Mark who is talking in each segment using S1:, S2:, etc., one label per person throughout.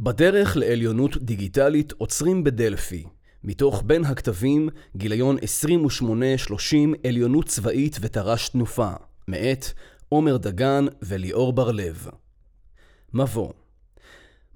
S1: בדרך לעליונות דיגיטלית עוצרים בדלפי. מתוך בין הכתבים, גיליון 28-30 עליונות צבאית ותר"ש תנופה, מאת עומר דגן וליאור בר-לב. מבוא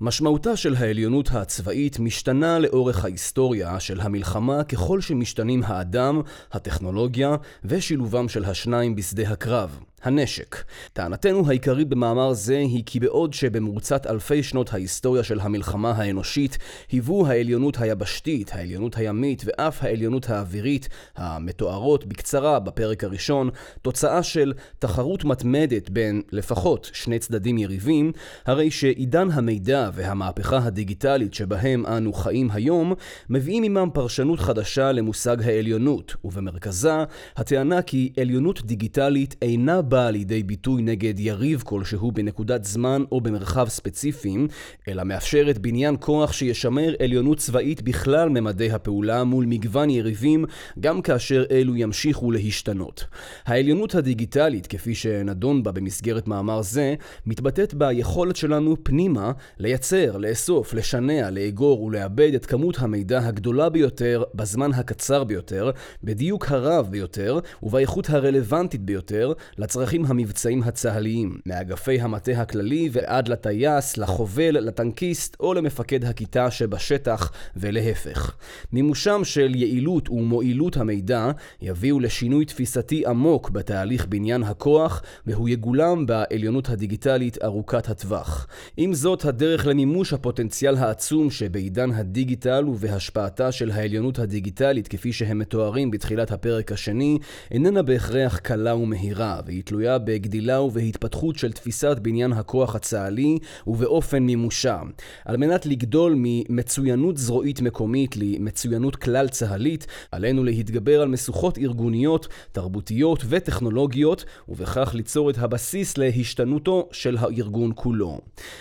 S1: משמעותה של העליונות הצבאית משתנה לאורך ההיסטוריה של המלחמה ככל שמשתנים האדם, הטכנולוגיה ושילובם של השניים בשדה הקרב. הנשק. טענתנו העיקרית במאמר זה היא כי בעוד שבמרוצת אלפי שנות ההיסטוריה של המלחמה האנושית היוו העליונות היבשתית, העליונות הימית ואף העליונות האווירית המתוארות בקצרה בפרק הראשון תוצאה של תחרות מתמדת בין לפחות שני צדדים יריבים, הרי שעידן המידע והמהפכה הדיגיטלית שבהם אנו חיים היום מביאים עמם פרשנות חדשה למושג העליונות, ובמרכזה הטענה כי עליונות דיגיטלית אינה באה לידי ביטוי נגד יריב כלשהו בנקודת זמן או במרחב ספציפיים, אלא מאפשרת בניין כוח שישמר עליונות צבאית בכלל ממדי הפעולה מול מגוון יריבים, גם כאשר אלו ימשיכו להשתנות. העליונות הדיגיטלית, כפי שנדון בה במסגרת מאמר זה, מתבטאת ביכולת שלנו פנימה לייצר, לאסוף, לשנע, לאגור ולעבד את כמות המידע הגדולה ביותר בזמן הקצר ביותר, בדיוק הרב ביותר ובאיכות הרלוונטית ביותר לצרכים הצרכים המבצעיים הצה"ליים, מאגפי המטה הכללי ועד לטייס, לחובל, לטנקיסט או למפקד הכיתה שבשטח ולהפך. מימושם של יעילות ומועילות המידע יביאו לשינוי תפיסתי עמוק בתהליך בניין הכוח והוא יגולם בעליונות הדיגיטלית ארוכת הטווח. עם זאת, הדרך למימוש הפוטנציאל העצום שבעידן הדיגיטל ובהשפעתה של העליונות הדיגיטלית כפי שהם מתוארים בתחילת הפרק השני, איננה בהכרח קלה ומהירה, והיא תלויה בגדילה ובהתפתחות של תפיסת בניין הכוח הצה"לי ובאופן מימושה. על מנת לגדול ממצוינות זרועית מקומית למצוינות כלל צה"לית, עלינו להתגבר על משוכות ארגוניות, תרבותיות וטכנולוגיות, ובכך ליצור את הבסיס להשתנותו של הארגון כולו.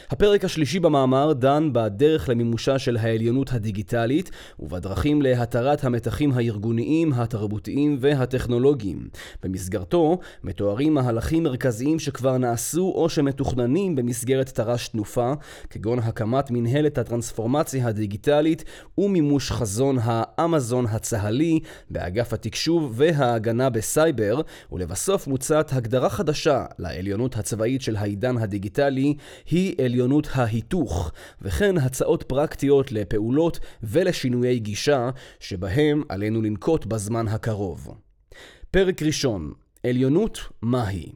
S1: הפרק השלישי במאמר דן בדרך למימושה של העליונות הדיגיטלית ובדרכים להתרת המתחים הארגוניים, התרבותיים והטכנולוגיים. במסגרתו מתוארים מהלכים מרכזיים שכבר נעשו או שמתוכננים במסגרת תר"ש תנופה, כגון הקמת מנהלת הטרנספורמציה הדיגיטלית ומימוש חזון האמזון הצה"לי באגף התקשוב וההגנה בסייבר, ולבסוף מוצעת הגדרה חדשה לעליונות הצבאית של העידן הדיגיטלי, היא עליונות ההיתוך, וכן הצעות פרקטיות לפעולות ולשינויי גישה שבהם עלינו לנקוט בזמן הקרוב. פרק ראשון עליונות מהי?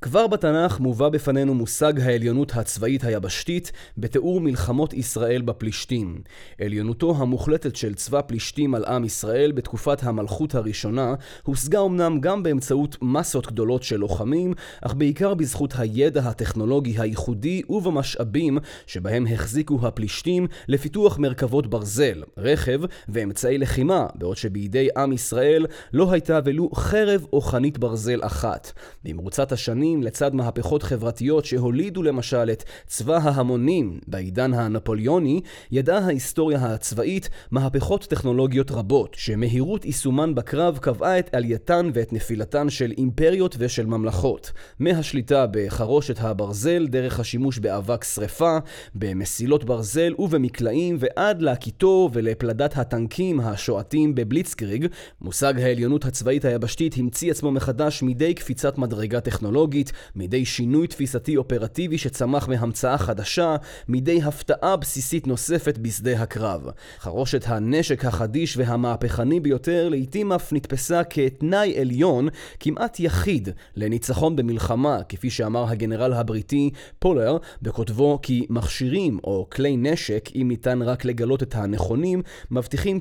S1: כבר בתנ"ך מובא בפנינו מושג העליונות הצבאית היבשתית בתיאור מלחמות ישראל בפלישתים. עליונותו המוחלטת של צבא פלישתים על עם ישראל בתקופת המלכות הראשונה הושגה אמנם גם באמצעות מסות גדולות של לוחמים, אך בעיקר בזכות הידע הטכנולוגי הייחודי ובמשאבים שבהם החזיקו הפלישתים לפיתוח מרכבות ברזל, רכב ואמצעי לחימה, בעוד שבידי עם ישראל לא הייתה ולו חרב או חנית ברזל אחת. במרוצת השנים, לצד מהפכות חברתיות שהולידו למשל את צבא ההמונים בעידן הנפוליוני, ידעה ההיסטוריה הצבאית מהפכות טכנולוגיות רבות, שמהירות יישומן בקרב קבעה את עלייתן ואת נפילתן של אימפריות ושל ממלכות. מהשליטה בחרושת הברזל, דרך השימוש באבק שרפה, במסילות ברזל ובמקלעים, ועד להקיטו ולפלדת הטנקים השועטים בבליצקריג, מושג העליונות הצבאית היבשתית המציא עצמו מחדש מדי קפיצת מדרגה טכנולוגית. טכנולוגית, מידי שינוי תפיסתי אופרטיבי שצמח מהמצאה חדשה, מידי הפתעה בסיסית נוספת בשדה הקרב. חרושת הנשק החדיש והמהפכני ביותר לעיתים אף נתפסה כתנאי עליון, כמעט יחיד, לניצחון במלחמה, כפי שאמר הגנרל הבריטי פולר, בכותבו כי מכשירים או כלי נשק, אם ניתן רק לגלות את הנכונים, מבטיחים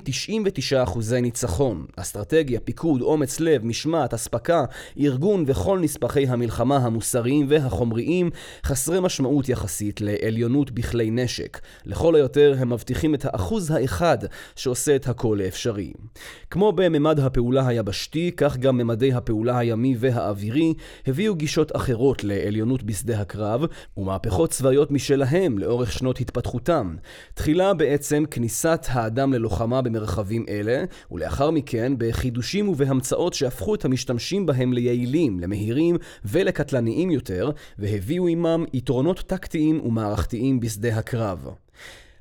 S1: 99% ניצחון. אסטרטגיה, פיקוד, אומץ לב, משמעת, אספקה, ארגון וכל נספחי המלחמה המוסריים והחומריים חסרי משמעות יחסית לעליונות בכלי נשק. לכל היותר הם מבטיחים את האחוז האחד שעושה את הכל לאפשרי. כמו בממד הפעולה היבשתי, כך גם ממדי הפעולה הימי והאווירי הביאו גישות אחרות לעליונות בשדה הקרב, ומהפכות צבאיות משלהם לאורך שנות התפתחותם. תחילה בעצם כניסת האדם ללוחמה במרחבים אלה, ולאחר מכן בחידושים ובהמצאות שהפכו את המשתמשים בהם ליעילים, למהירים ולקטלניים יותר, והביאו עמם יתרונות טקטיים ומערכתיים בשדה הקרב.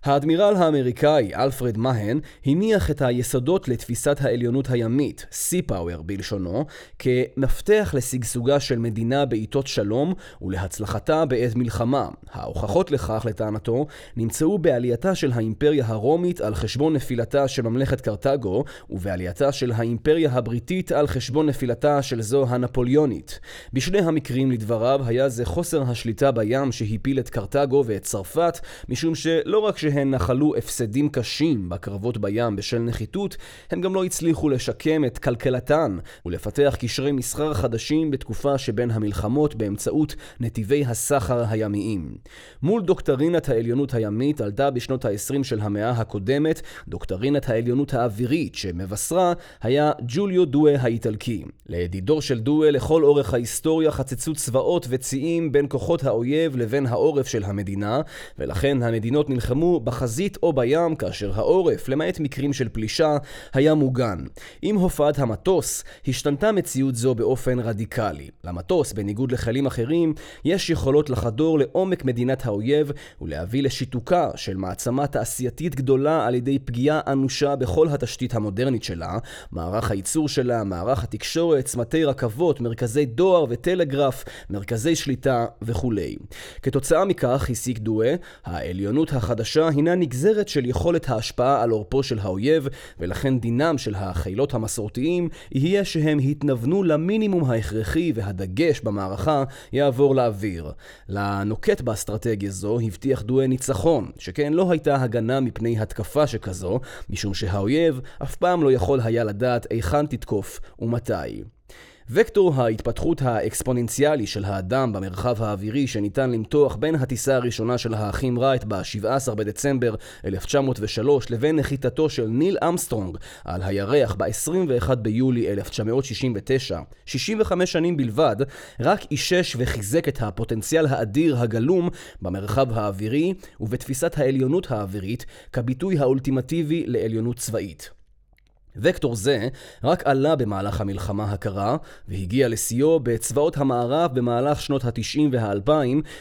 S1: האדמירל האמריקאי אלפרד מהן הניח את היסודות לתפיסת העליונות הימית, Sea Power בלשונו, כמפתח לשגשוגה של מדינה בעיתות שלום ולהצלחתה בעת מלחמה. ההוכחות לכך, לטענתו, נמצאו בעלייתה של האימפריה הרומית על חשבון נפילתה של ממלכת קרתגו, ובעלייתה של האימפריה הבריטית על חשבון נפילתה של זו הנפוליונית. בשני המקרים, לדבריו, היה זה חוסר השליטה בים שהפיל את קרתגו ואת צרפת, משום שלא רק שהן נחלו הפסדים קשים בקרבות בים בשל נחיתות, הם גם לא הצליחו לשקם את כלכלתן ולפתח קשרי מסחר חדשים בתקופה שבין המלחמות באמצעות נתיבי הסחר הימיים. מול דוקטרינת העליונות הימית עלתה בשנות ה-20 של המאה הקודמת דוקטרינת העליונות האווירית שמבשרה היה ג'וליו דואה האיטלקי. לידידו של דואה לכל אורך ההיסטוריה חצצו צבאות וצייים בין כוחות האויב לבין העורף של המדינה, ולכן המדינות נלחמו בחזית או בים כאשר העורף, למעט מקרים של פלישה, היה מוגן. עם הופעת המטוס, השתנתה מציאות זו באופן רדיקלי. למטוס, בניגוד לחיילים אחרים, יש יכולות לחדור לעומק מדינת האויב ולהביא לשיתוקה של מעצמה תעשייתית גדולה על ידי פגיעה אנושה בכל התשתית המודרנית שלה, מערך הייצור שלה, מערך התקשורת, צמתי רכבות, מרכזי דואר וטלגרף, מרכזי שליטה וכולי. כתוצאה מכך, הסיק דואה, העליונות החדשה הינה נגזרת של יכולת ההשפעה על עורפו של האויב, ולכן דינם של החילות המסורתיים יהיה שהם יתנוונו למינימום ההכרחי והדגש במערכה יעבור לאוויר. לנוקט באסטרטגיה זו הבטיח דואה ניצחון, שכן לא הייתה הגנה מפני התקפה שכזו, משום שהאויב אף פעם לא יכול היה לדעת היכן תתקוף ומתי. וקטור ההתפתחות האקספוננציאלי של האדם במרחב האווירי שניתן למתוח בין הטיסה הראשונה של האחים רייט ב-17 בדצמבר 1903 לבין נחיתתו של ניל אמסטרונג על הירח ב-21 ביולי 1969, 65 שנים בלבד, רק אישש וחיזק את הפוטנציאל האדיר הגלום במרחב האווירי ובתפיסת העליונות האווירית כביטוי האולטימטיבי לעליונות צבאית. וקטור זה רק עלה במהלך המלחמה הקרה, והגיע לשיאו בצבאות המערב במהלך שנות ה-90 וה-2000,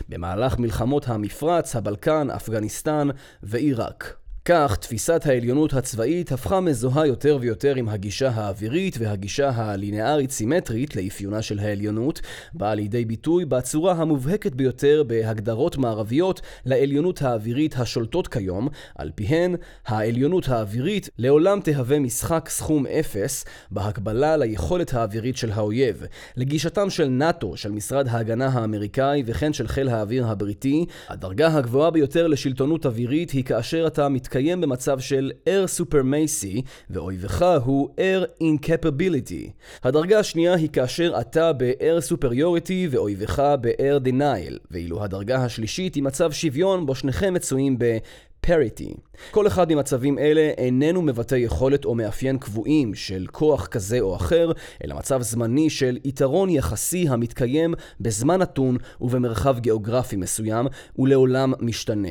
S1: במהלך מלחמות המפרץ, הבלקן, אפגניסטן ועיראק. כך, תפיסת העליונות הצבאית הפכה מזוהה יותר ויותר עם הגישה האווירית והגישה הלינארית-סימטרית לאפיונה של העליונות, באה לידי ביטוי בצורה המובהקת ביותר בהגדרות מערביות לעליונות האווירית השולטות כיום, על פיהן העליונות האווירית לעולם תהווה משחק סכום אפס בהקבלה ליכולת האווירית של האויב. לגישתם של נאט"ו, של משרד ההגנה האמריקאי וכן של חיל האוויר הבריטי, הדרגה הגבוהה ביותר לשלטונות אווירית היא כאשר אתה מתקדם מתקיים במצב של Air Supremacy, ואויבך הוא Air Incapability. הדרגה השנייה היא כאשר אתה ב-Air Superiority ואויבך ב-Air Denial, ואילו הדרגה השלישית היא מצב שוויון בו שניכם מצויים ב... parity. כל אחד ממצבים אלה איננו מבטא יכולת או מאפיין קבועים של כוח כזה או אחר, אלא מצב זמני של יתרון יחסי המתקיים בזמן נתון ובמרחב גיאוגרפי מסוים, ולעולם משתנה.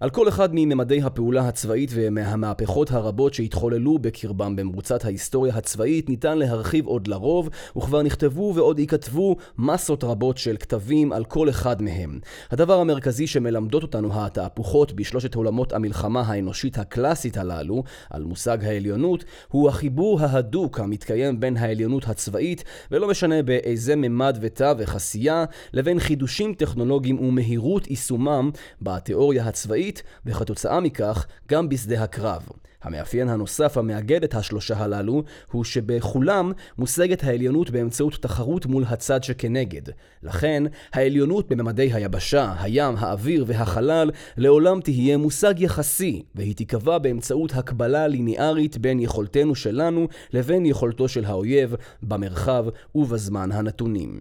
S1: על כל אחד מממדי הפעולה הצבאית ומהמהפכות הרבות שהתחוללו בקרבם במרוצת ההיסטוריה הצבאית ניתן להרחיב עוד לרוב, וכבר נכתבו ועוד ייכתבו מסות רבות של כתבים על כל אחד מהם. הדבר המרכזי שמלמדות אותנו התהפוכות בשלושת עולמות המלחמה האנושית הקלאסית הללו, על מושג העליונות, הוא החיבור ההדוק המתקיים בין העליונות הצבאית, ולא משנה באיזה ממד ותווך עשייה, לבין חידושים טכנולוגיים ומהירות יישומם בתיאוריה הצבאית, וכתוצאה מכך גם בשדה הקרב. המאפיין הנוסף המאגד את השלושה הללו הוא שבכולם מושגת העליונות באמצעות תחרות מול הצד שכנגד. לכן, העליונות בממדי היבשה, הים, האוויר והחלל לעולם תהיה מושג יחסי, והיא תיקבע באמצעות הקבלה ליניארית בין יכולתנו שלנו לבין יכולתו של האויב במרחב ובזמן הנתונים.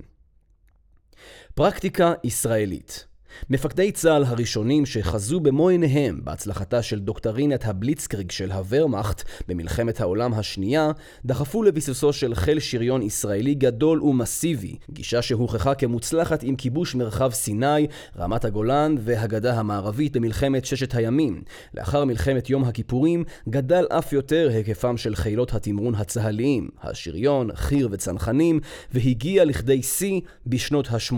S1: פרקטיקה ישראלית מפקדי צה"ל הראשונים שחזו במו עיניהם בהצלחתה של דוקטרינת הבליצקריג של הוורמאכט במלחמת העולם השנייה, דחפו לביסוסו של חיל שריון ישראלי גדול ומסיבי, גישה שהוכחה כמוצלחת עם כיבוש מרחב סיני, רמת הגולן והגדה המערבית במלחמת ששת הימים. לאחר מלחמת יום הכיפורים גדל אף יותר היקפם של חילות התמרון הצה"ליים, השריון, חי"ר וצנחנים, והגיע לכדי שיא בשנות ה-80.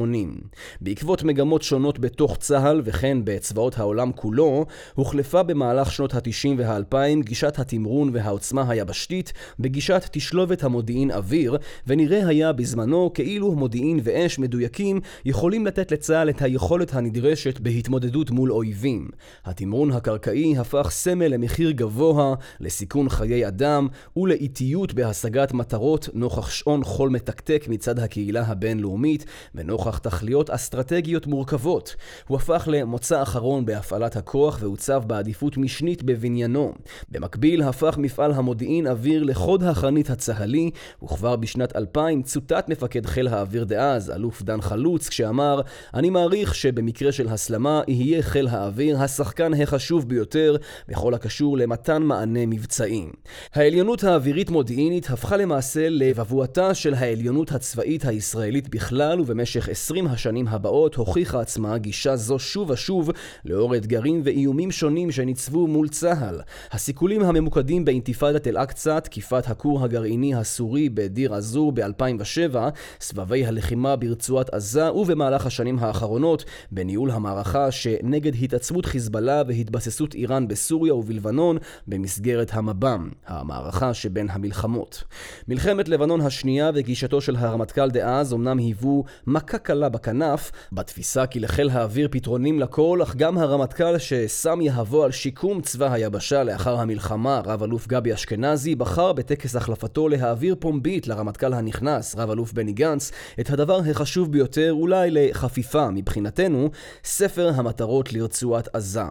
S1: בעקבות מגמות שונות בתוך צה"ל וכן בצבאות העולם כולו, הוחלפה במהלך שנות ה-90 וה-2000 גישת התמרון והעוצמה היבשתית בגישת תשלובת המודיעין אוויר, ונראה היה בזמנו כאילו מודיעין ואש מדויקים יכולים לתת לצה"ל את היכולת הנדרשת בהתמודדות מול אויבים. התמרון הקרקעי הפך סמל למחיר גבוה, לסיכון חיי אדם ולאיטיות בהשגת מטרות נוכח שעון חול מתקתק מצד הקהילה הבינלאומית ונוכח תכליות אסטרטגיות מורכבות. הוא הפך למוצא אחרון בהפעלת הכוח והוצב בעדיפות משנית בבניינו. במקביל הפך מפעל המודיעין אוויר לחוד החנית הצה"לי, וכבר בשנת 2000 צוטט מפקד חיל האוויר דאז, אלוף דן חלוץ, כשאמר אני מעריך שבמקרה של הסלמה יהיה חיל האוויר השחקן החשוב ביותר בכל הקשור למתן מענה מבצעי. העליונות האווירית מודיעינית הפכה למעשה לבבואתה של העליונות הצבאית הישראלית בכלל, ובמשך 20 השנים הבאות הוכיחה עצמה גישה זו שוב ושוב לאור אתגרים ואיומים שונים שניצבו מול צה"ל. הסיכולים הממוקדים באינתיפאדת אל-אקצא, תקיפת הכור הגרעיני הסורי בדיר א-זור ב-2007, סבבי הלחימה ברצועת עזה ובמהלך השנים האחרונות בניהול המערכה שנגד התעצמות חיזבאללה והתבססות איראן בסוריה ובלבנון במסגרת המב"ם, המערכה שבין המלחמות. מלחמת לבנון השנייה וגישתו של הרמטכ"ל דאז אמנם היוו מכה קלה בכנף, בתפיסה כי לחיל האוויר פתרונים לכל, אך גם הרמטכ"ל ששם יהבו על שיקום צבא היבשה לאחר המלחמה, רב אלוף גבי אשכנזי, בחר בטקס החלפתו להעביר פומבית לרמטכ"ל הנכנס, רב אלוף בני גנץ, את הדבר החשוב ביותר אולי לחפיפה מבחינתנו, ספר המטרות לרצועת עזה.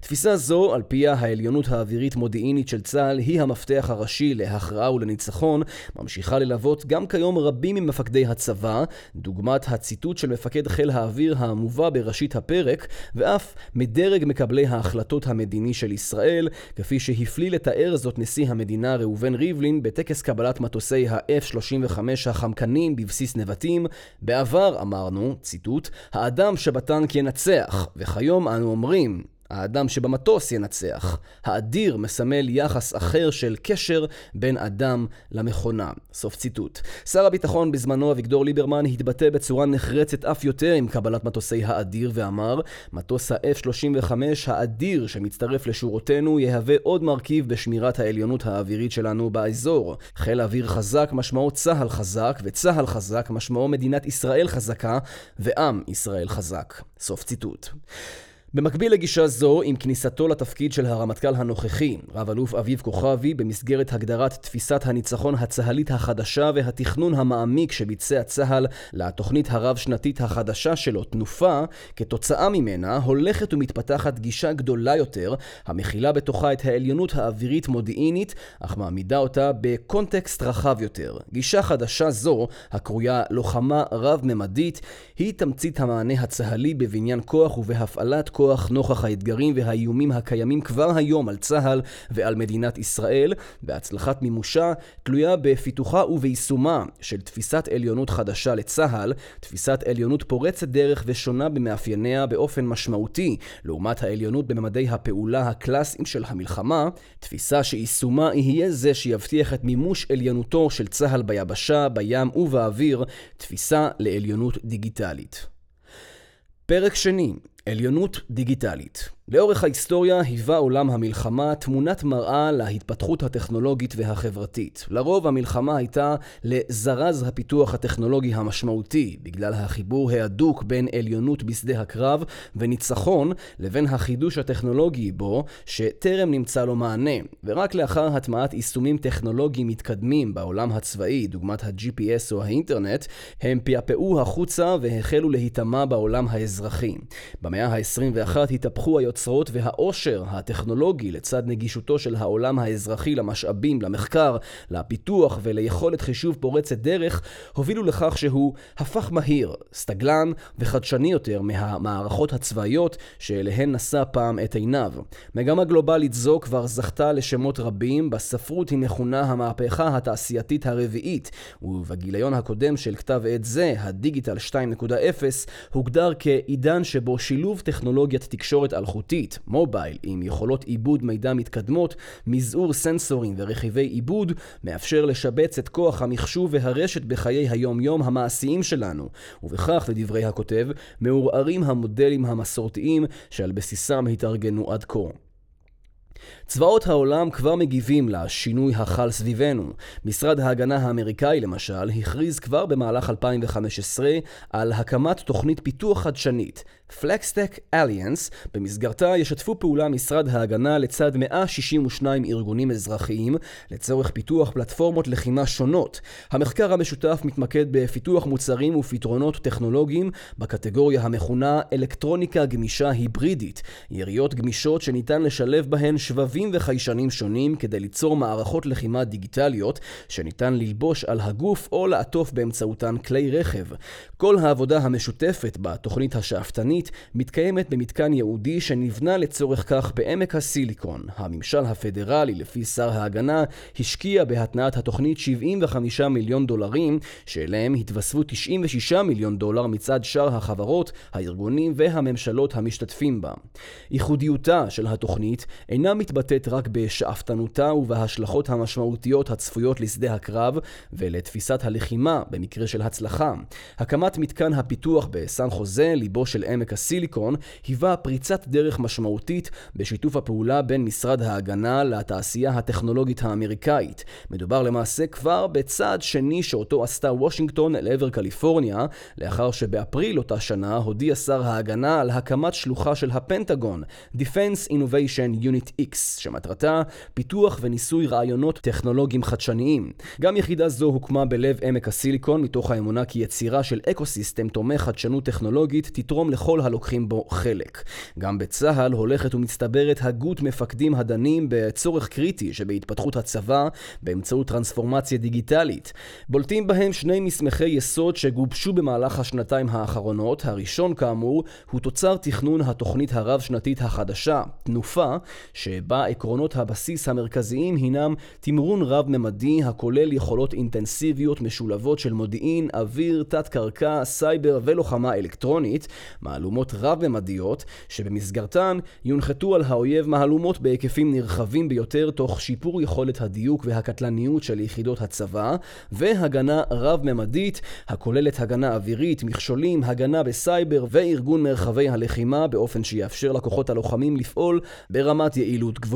S1: תפיסה זו, על פיה העליונות האווירית מודיעינית של צה"ל היא המפתח הראשי להכרעה ולניצחון, ממשיכה ללוות גם כיום רבים ממפקדי הצבא, דוגמת הציטוט של מפקד חיל האוויר המובא בראשית הפרק, ואף מדרג מקבלי ההחלטות המדיני של ישראל, כפי שהפליא לתאר זאת נשיא המדינה ראובן ריבלין בטקס קבלת מטוסי ה-F-35 החמקנים בבסיס נבטים. בעבר אמרנו, ציטוט, האדם שבטנק ינצח, וכיום אנו אומרים, האדם שבמטוס ינצח. האדיר מסמל יחס אחר של קשר בין אדם למכונה. סוף ציטוט. שר הביטחון בזמנו אביגדור ליברמן התבטא בצורה נחרצת אף יותר עם קבלת מטוסי האדיר ואמר מטוס ה-F-35 האדיר שמצטרף לשורותינו יהווה עוד מרכיב בשמירת העליונות האווירית שלנו באזור. חיל אוויר חזק משמעו צה"ל חזק וצה"ל חזק משמעו מדינת ישראל חזקה ועם ישראל חזק. סוף ציטוט. במקביל לגישה זו, עם כניסתו לתפקיד של הרמטכ"ל הנוכחי, רב אלוף אביב כוכבי, במסגרת הגדרת תפיסת הניצחון הצה"לית החדשה והתכנון המעמיק שביצע צה"ל לתוכנית הרב-שנתית החדשה שלו, תנופה, כתוצאה ממנה הולכת ומתפתחת גישה גדולה יותר, המכילה בתוכה את העליונות האווירית מודיעינית, אך מעמידה אותה בקונטקסט רחב יותר. גישה חדשה זו, הקרויה לוחמה רב-ממדית, היא תמצית המענה הצה"לי בבניין כוח ובהפעלת כוח כוח נוכח האתגרים והאיומים הקיימים כבר היום על צה"ל ועל מדינת ישראל, והצלחת מימושה תלויה בפיתוחה וביישומה של תפיסת עליונות חדשה לצה"ל, תפיסת עליונות פורצת דרך ושונה במאפייניה באופן משמעותי לעומת העליונות בממדי הפעולה הקלאסיים של המלחמה, תפיסה שיישומה יהיה זה שיבטיח את מימוש עליונותו של צה"ל ביבשה, בים ובאוויר, תפיסה לעליונות דיגיטלית. פרק שני עליונות דיגיטלית לאורך ההיסטוריה היווה עולם המלחמה תמונת מראה להתפתחות הטכנולוגית והחברתית. לרוב המלחמה הייתה לזרז הפיתוח הטכנולוגי המשמעותי, בגלל החיבור ההדוק בין עליונות בשדה הקרב וניצחון לבין החידוש הטכנולוגי בו, שטרם נמצא לו מענה, ורק לאחר הטמעת יישומים טכנולוגיים מתקדמים בעולם הצבאי, דוגמת ה-GPS או האינטרנט, הם פעפעו החוצה והחלו להיטמע בעולם האזרחי. במאה ה-21 התהפכו היוצאים האוצרות והעושר הטכנולוגי לצד נגישותו של העולם האזרחי למשאבים, למחקר, לפיתוח וליכולת חישוב פורצת דרך, הובילו לכך שהוא הפך מהיר, סטגלן וחדשני יותר מהמערכות הצבאיות שאליהן נשא פעם את עיניו. מגמה גלובלית זו כבר זכתה לשמות רבים, בספרות היא מכונה המהפכה התעשייתית הרביעית, ובגיליון הקודם של כתב עת זה, הדיגיטל 2.0, הוגדר כעידן שבו שילוב טכנולוגיית תקשורת אלחוטית מובייל עם יכולות עיבוד מידע מתקדמות, מזעור סנסורים ורכיבי עיבוד, מאפשר לשבץ את כוח המחשוב והרשת בחיי היום-יום המעשיים שלנו, ובכך, לדברי הכותב, מעורערים המודלים המסורתיים שעל בסיסם התארגנו עד כה. צבאות העולם כבר מגיבים לשינוי החל סביבנו. משרד ההגנה האמריקאי למשל הכריז כבר במהלך 2015 על הקמת תוכנית פיתוח חדשנית, פלקסטק אליאנס, במסגרתה ישתפו פעולה משרד ההגנה לצד 162 ארגונים אזרחיים לצורך פיתוח פלטפורמות לחימה שונות. המחקר המשותף מתמקד בפיתוח מוצרים ופתרונות טכנולוגיים בקטגוריה המכונה אלקטרוניקה גמישה היברידית, יריות גמישות שניתן לשלב בהן שבבים וחיישנים שונים כדי ליצור מערכות לחימה דיגיטליות שניתן ללבוש על הגוף או לעטוף באמצעותן כלי רכב. כל העבודה המשותפת בתוכנית השאפתנית מתקיימת במתקן ייעודי שנבנה לצורך כך בעמק הסיליקון. הממשל הפדרלי, לפי שר ההגנה, השקיע בהתנעת התוכנית 75 מיליון דולרים, שאליהם התווספו 96 מיליון דולר מצד שאר החברות, הארגונים והממשלות המשתתפים בה. ייחודיותה של התוכנית אינה מתבטאת רק בשאפתנותה ובהשלכות המשמעותיות הצפויות לשדה הקרב ולתפיסת הלחימה במקרה של הצלחה. הקמת מתקן הפיתוח בסן חוזה, ליבו של עמק הסיליקון, היווה פריצת דרך משמעותית בשיתוף הפעולה בין משרד ההגנה לתעשייה הטכנולוגית האמריקאית. מדובר למעשה כבר בצעד שני שאותו עשתה וושינגטון לעבר קליפורניה, לאחר שבאפריל אותה שנה הודיע שר ההגנה על הקמת שלוחה של הפנטגון, Defense Innovation Unit X, שמטרתה פיתוח וניסוי רעיונות טכנולוגיים חדשניים. גם יחידה זו הוקמה בלב עמק הסיליקון מתוך האמונה כי יצירה של אקוסיסטם תומך חדשנות טכנולוגית תתרום לכל הלוקחים בו חלק. גם בצה"ל הולכת ומצטברת הגות מפקדים הדנים בצורך קריטי שבהתפתחות הצבא באמצעות טרנספורמציה דיגיטלית. בולטים בהם שני מסמכי יסוד שגובשו במהלך השנתיים האחרונות. הראשון כאמור הוא תוצר תכנון התוכנית הרב-שנתית החדשה, תנופה, שבה עקרונות הבסיס המרכזיים הינם תמרון רב-ממדי הכולל יכולות אינטנסיביות משולבות של מודיעין, אוויר, תת-קרקע, סייבר ולוחמה אלקטרונית, מהלומות רב-ממדיות, שבמסגרתן יונחתו על האויב מהלומות בהיקפים נרחבים ביותר תוך שיפור יכולת הדיוק והקטלניות של יחידות הצבא, והגנה רב-ממדית הכוללת הגנה אווירית, מכשולים, הגנה בסייבר וארגון מרחבי הלחימה באופן שיאפשר לכוחות הלוחמים לפעול ברמת יעילות גבוהה.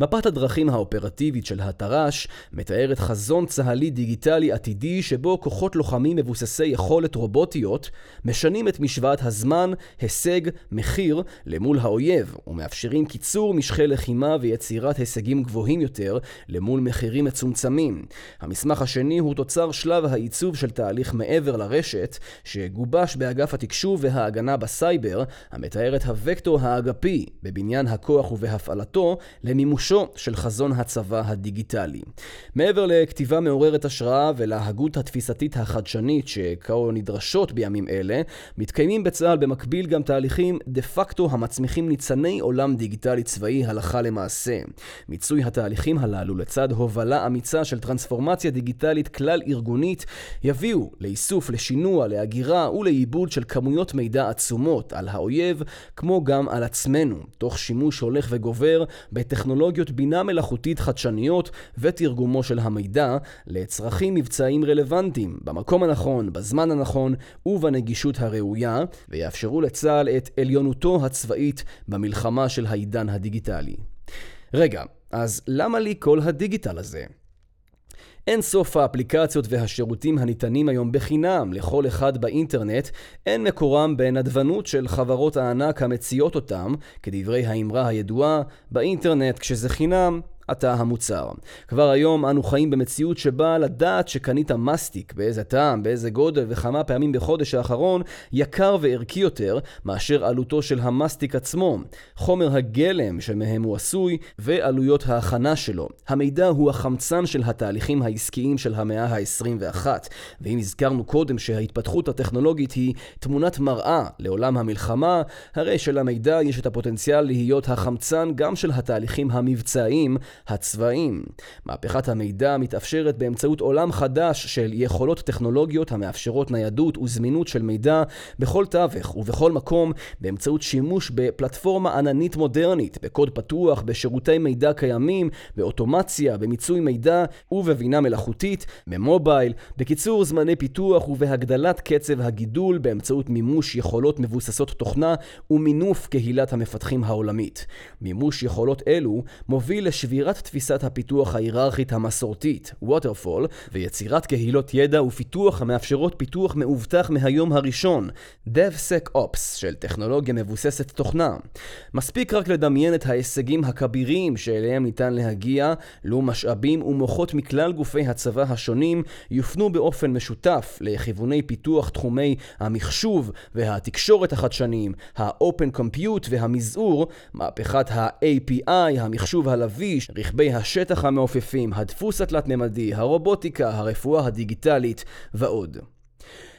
S1: מפת הדרכים האופרטיבית של התר"ש מתארת חזון צה"לי דיגיטלי עתידי שבו כוחות לוחמים מבוססי יכולת רובוטיות משנים את משוואת הזמן, הישג, מחיר למול האויב ומאפשרים קיצור משכי לחימה ויצירת הישגים גבוהים יותר למול מחירים מצומצמים. המסמך השני הוא תוצר שלב העיצוב של תהליך מעבר לרשת שגובש באגף התקשוב וההגנה בסייבר המתאר את הוקטור האגפי בבניין הכוח ובהפעלתו למימושו של חזון הצבא הדיגיטלי. מעבר לכתיבה מעוררת השראה ולהגות התפיסתית החדשנית שכה נדרשות בימים אלה, מתקיימים בצה"ל במקביל גם תהליכים דה פקטו המצמיחים ניצני עולם דיגיטלי צבאי הלכה למעשה. מיצוי התהליכים הללו לצד הובלה אמיצה של טרנספורמציה דיגיטלית כלל ארגונית יביאו לאיסוף, לשינוע, להגירה ולעיבוד של כמויות מידע עצומות על האויב כמו גם על עצמנו, תוך שימוש הולך וגובר בטכנולוגיות בינה מלאכותית חדשניות ותרגומו של המידע לצרכים מבצעיים רלוונטיים, במקום הנכון, בזמן הנכון ובנגישות הראויה, ויאפשרו לצה"ל את עליונותו הצבאית במלחמה של העידן הדיגיטלי. רגע, אז למה לי כל הדיגיטל הזה? אין סוף האפליקציות והשירותים הניתנים היום בחינם. לכל אחד באינטרנט, אין מקורם בנדבנות של חברות הענק המציעות אותם, כדברי האמרה הידועה, באינטרנט כשזה חינם, אתה המוצר. כבר היום אנו חיים במציאות שבה לדעת שקנית מסטיק, באיזה טעם, באיזה גודל וכמה פעמים בחודש האחרון, יקר וערכי יותר מאשר עלותו של המסטיק עצמו, חומר הגלם שמהם הוא עשוי ועלויות ההכנה שלו. המידע הוא החמצן של התהליכים העסקיים של המאה ה-21, ואם הזכרנו קודם שההתפתחות הטכנולוגית היא תמונת מראה לעולם המלחמה, הרי שלמידע יש את הפוטנציאל להיות החמצן גם של התהליכים המבצעיים הצבאיים. מהפכת המידע מתאפשרת באמצעות עולם חדש של יכולות טכנולוגיות המאפשרות ניידות וזמינות של מידע בכל תווך ובכל מקום באמצעות שימוש בפלטפורמה עננית מודרנית, בקוד פתוח, בשירותי מידע קיימים, באוטומציה, במיצוי מידע ובבינה מלאכותית, במובייל, בקיצור זמני פיתוח ובהגדלת קצב הגידול באמצעות מימוש יכולות מבוססות תוכנה ומינוף קהילת המפתחים העולמית. מימוש יכולות אלו מוביל לשבירת תפיסת הפיתוח ההיררכית המסורתית, waterfall, ויצירת קהילות ידע ופיתוח המאפשרות פיתוח מאובטח מהיום הראשון, DevSecOps של טכנולוגיה מבוססת תוכנה. מספיק רק לדמיין את ההישגים הכבירים שאליהם ניתן להגיע, לו משאבים ומוחות מכלל גופי הצבא השונים יופנו באופן משותף לכיווני פיתוח תחומי המחשוב והתקשורת החדשניים, ה-Open Compute והמזעור, מהפכת ה-API, המחשוב הלביש, רכבי השטח המעופפים, הדפוס התלת-ממדי, הרובוטיקה, הרפואה הדיגיטלית ועוד.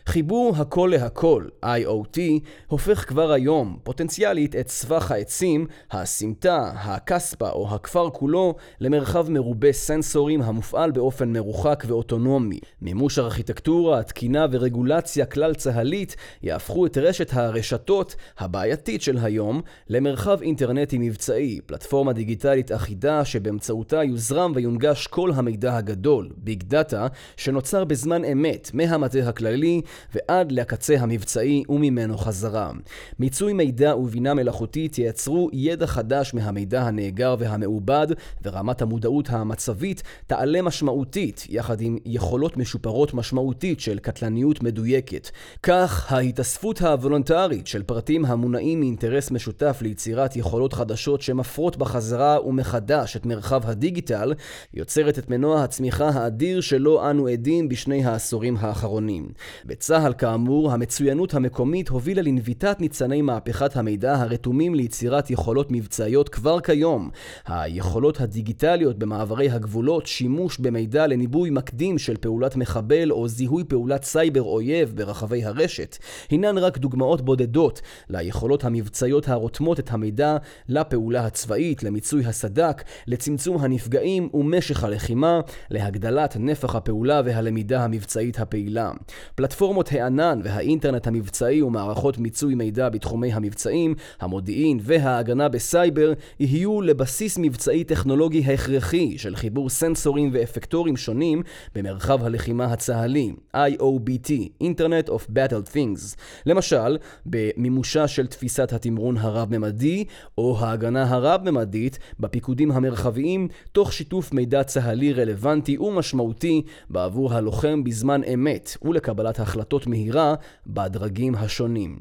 S1: חיבור הכל להכל, IoT, הופך כבר היום, פוטנציאלית, את סבך העצים, הסמטה, הכספה או הכפר כולו, למרחב מרובה סנסורים המופעל באופן מרוחק ואוטונומי. מימוש ארכיטקטורה, תקינה ורגולציה כלל צהלית יהפכו את רשת הרשתות הבעייתית של היום למרחב אינטרנטי מבצעי, פלטפורמה דיגיטלית אחידה שבאמצעותה יוזרם ויונגש כל המידע הגדול, big data, שנוצר בזמן אמת מהמטה הכללי ועד לקצה המבצעי וממנו חזרה. מיצוי מידע ובינה מלאכותית ייצרו ידע חדש מהמידע הנאגר והמעובד, ורמת המודעות המצבית תעלה משמעותית, יחד עם יכולות משופרות משמעותית של קטלניות מדויקת. כך, ההתאספות הוולונטרית של פרטים המונעים מאינטרס משותף ליצירת יכולות חדשות שמפרות בחזרה ומחדש את מרחב הדיגיטל, יוצרת את מנוע הצמיחה האדיר שלו אנו עדים בשני העשורים האחרונים. בצה"ל כאמור, המצוינות המקומית הובילה לנביטת ניצני מהפכת המידע הרתומים ליצירת יכולות מבצעיות כבר כיום. היכולות הדיגיטליות במעברי הגבולות, שימוש במידע לניבוי מקדים של פעולת מחבל או זיהוי פעולת סייבר אויב ברחבי הרשת, הינן רק דוגמאות בודדות ליכולות המבצעיות הרותמות את המידע לפעולה הצבאית, למיצוי הסד"כ, לצמצום הנפגעים ומשך הלחימה, להגדלת נפח הפעולה והלמידה המבצעית הפעילה. פלטפורמה פלטפורמות הענן והאינטרנט המבצעי ומערכות מיצוי מידע בתחומי המבצעים, המודיעין וההגנה בסייבר יהיו לבסיס מבצעי טכנולוגי הכרחי של חיבור סנסורים ואפקטורים שונים במרחב הלחימה הצה"לי, IOBT, Internet of Battle Things. למשל, במימושה של תפיסת התמרון הרב-ממדי או ההגנה הרב-ממדית בפיקודים המרחביים תוך שיתוף מידע צה"לי רלוונטי ומשמעותי בעבור הלוחם בזמן אמת ולקבלת החלטות החלטות מהירה בדרגים השונים.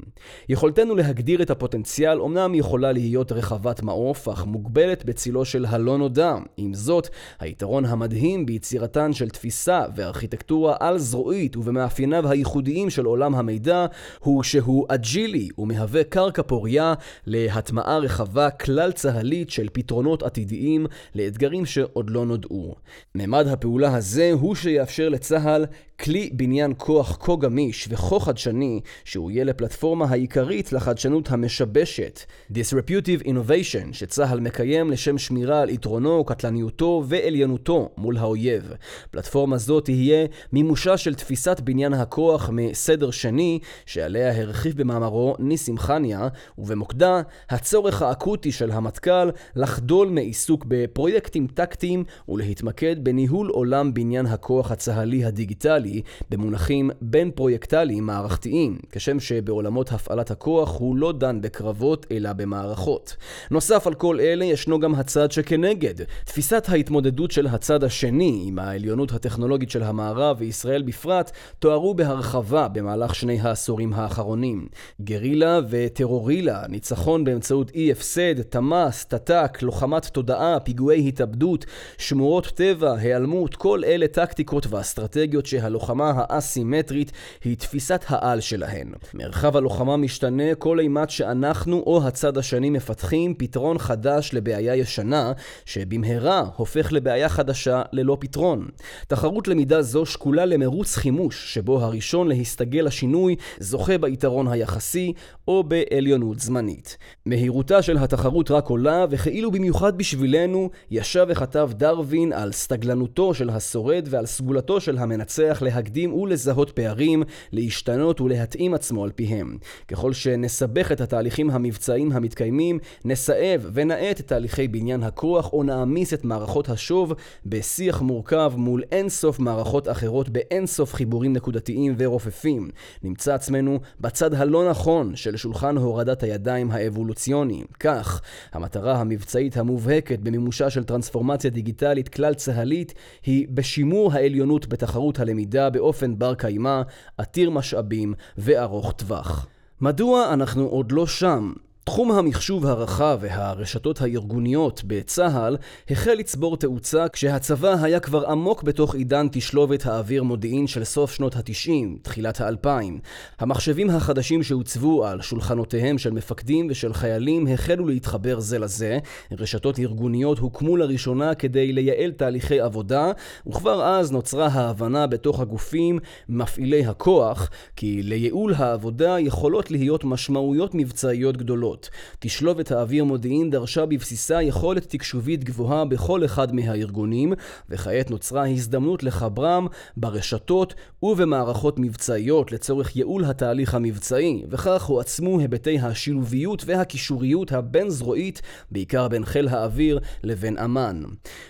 S1: יכולתנו להגדיר את הפוטנציאל אומנם יכולה להיות רחבת מעוף, אך מוגבלת בצילו של הלא נודע. עם זאת, היתרון המדהים ביצירתן של תפיסה וארכיטקטורה על-זרועית ובמאפייניו הייחודיים של עולם המידע, הוא שהוא אג'ילי ומהווה קרקע פוריה להטמעה רחבה כלל צה"לית של פתרונות עתידיים לאתגרים שעוד לא נודעו. ממד הפעולה הזה הוא שיאפשר לצה"ל כלי בניין כוח כה גמיש וכה חדשני, שהוא יהיה לפלטפורמה העיקרית לחדשנות המשבשת, Disreputative Innovation, שצה"ל מקיים לשם שמירה על יתרונו, קטלניותו ועליונותו מול האויב. פלטפורמה זו תהיה מימושה של תפיסת בניין הכוח מסדר שני, שעליה הרחיב במאמרו ניסים חניה, ובמוקדה הצורך האקוטי של המטכ"ל לחדול מעיסוק בפרויקטים טקטיים ולהתמקד בניהול עולם בניין הכוח הצה"לי הדיגיטלי. במונחים בין פרויקטליים מערכתיים, כשם שבעולמות הפעלת הכוח הוא לא דן בקרבות אלא במערכות. נוסף על כל אלה ישנו גם הצד שכנגד, תפיסת ההתמודדות של הצד השני עם העליונות הטכנולוגית של המערב וישראל בפרט, תוארו בהרחבה במהלך שני העשורים האחרונים. גרילה וטרורילה, ניצחון באמצעות אי הפסד, תמ"ס, תת"ק, לוחמת תודעה, פיגועי התאבדות, שמורות טבע, היעלמות, כל אלה טקטיקות ואסטרטגיות שהלוחמה הלוחמה האסימטרית היא תפיסת העל שלהן. מרחב הלוחמה משתנה כל אימת שאנחנו או הצד השני מפתחים פתרון חדש לבעיה ישנה, שבמהרה הופך לבעיה חדשה ללא פתרון. תחרות למידה זו שקולה למרוץ חימוש, שבו הראשון להסתגל לשינוי זוכה ביתרון היחסי או בעליונות זמנית. מהירותה של התחרות רק עולה, וכאילו במיוחד בשבילנו, ישב וכתב דרווין על סתגלנותו של השורד ועל סגולתו של המנצח להקדים ולזהות פערים, להשתנות ולהתאים עצמו על פיהם. ככל שנסבך את התהליכים המבצעיים המתקיימים, נסאב ונאט את תהליכי בניין הכוח או נעמיס את מערכות השוב בשיח מורכב מול אינסוף מערכות אחרות באינסוף חיבורים נקודתיים ורופפים. נמצא עצמנו בצד הלא נכון של שולחן הורדת הידיים האבולוציוני. כך, המטרה המבצעית המובהקת במימושה של טרנספורמציה דיגיטלית כלל צה"לית היא בשימור העליונות בתחרות הלמידה באופן בר קיימא, עתיר משאבים וארוך טווח. מדוע אנחנו עוד לא שם? תחום המחשוב הרחב והרשתות הארגוניות בצה"ל החל לצבור תאוצה כשהצבא היה כבר עמוק בתוך עידן תשלובת האוויר מודיעין של סוף שנות התשעים, תחילת האלפיים. המחשבים החדשים שהוצבו על שולחנותיהם של מפקדים ושל חיילים החלו להתחבר זה לזה, רשתות ארגוניות הוקמו לראשונה כדי לייעל תהליכי עבודה, וכבר אז נוצרה ההבנה בתוך הגופים מפעילי הכוח, כי לייעול העבודה יכולות להיות משמעויות מבצעיות גדולות. יכולות. תשלובת האוויר מודיעין דרשה בבסיסה יכולת תקשובית גבוהה בכל אחד מהארגונים, וכעת נוצרה הזדמנות לחברם ברשתות ובמערכות מבצעיות לצורך ייעול התהליך המבצעי, וכך הועצמו היבטי השילוביות והקישוריות הבין-זרועית, בעיקר בין חיל האוויר לבין אמ"ן.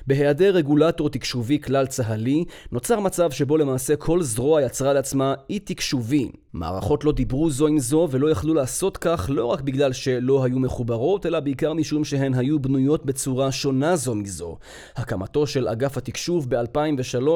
S1: בהיעדר רגולטור תקשובי כלל צה"לי, נוצר מצב שבו למעשה כל זרוע יצרה לעצמה אי תקשובי. מערכות לא דיברו זו עם זו ולא יכלו לעשות כך לא רק בגלל שלא היו מחוברות, אלא בעיקר משום שהן היו בנויות בצורה שונה זו מזו. הקמתו של אגף התקשוב ב-2003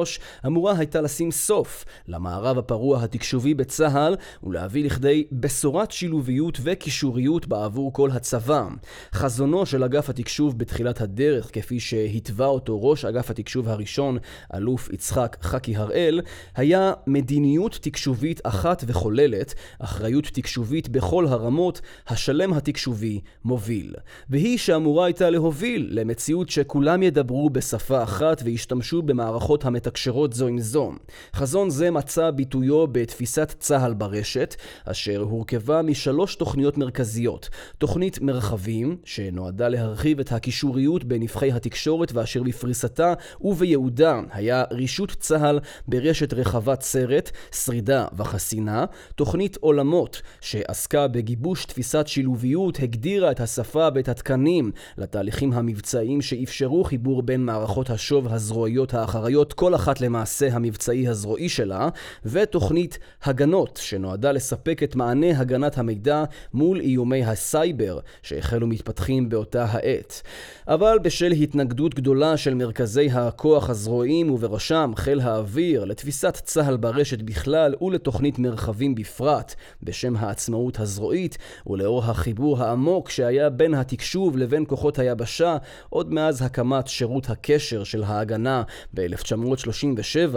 S1: אמורה הייתה לשים סוף למערב הפרוע התקשובי בצה"ל ולהביא לכדי בשורת שילוביות וקישוריות בעבור כל הצבא. חזונו של אגף התקשוב בתחילת הדרך, כפי שהתווה אותו ראש אגף התקשוב הראשון, אלוף יצחק חכי הראל, היה מדיניות תקשובית אחת וכל כוללת אחריות תקשובית בכל הרמות, השלם התקשובי מוביל. והיא שאמורה הייתה להוביל למציאות שכולם ידברו בשפה אחת וישתמשו במערכות המתקשרות זו עם זו. חזון זה מצא ביטויו בתפיסת צה"ל ברשת, אשר הורכבה משלוש תוכניות מרכזיות. תוכנית מרחבים, שנועדה להרחיב את הקישוריות בנבחי התקשורת ואשר בפריסתה ובייעודה היה רישות צה"ל ברשת רחבת סרט, שרידה וחסינה, תוכנית עולמות שעסקה בגיבוש תפיסת שילוביות הגדירה את השפה ואת התקנים לתהליכים המבצעיים שאפשרו חיבור בין מערכות השוב הזרועיות האחריות כל אחת למעשה המבצעי הזרועי שלה ותוכנית הגנות שנועדה לספק את מענה הגנת המידע מול איומי הסייבר שהחלו מתפתחים באותה העת. אבל בשל התנגדות גדולה של מרכזי הכוח הזרועיים ובראשם חיל האוויר לתפיסת צה"ל ברשת בכלל ולתוכנית מרחבים בפרט, בשם העצמאות הזרועית, ולאור החיבור העמוק שהיה בין התקשוב לבין כוחות היבשה, עוד מאז הקמת שירות הקשר של ההגנה ב-1937,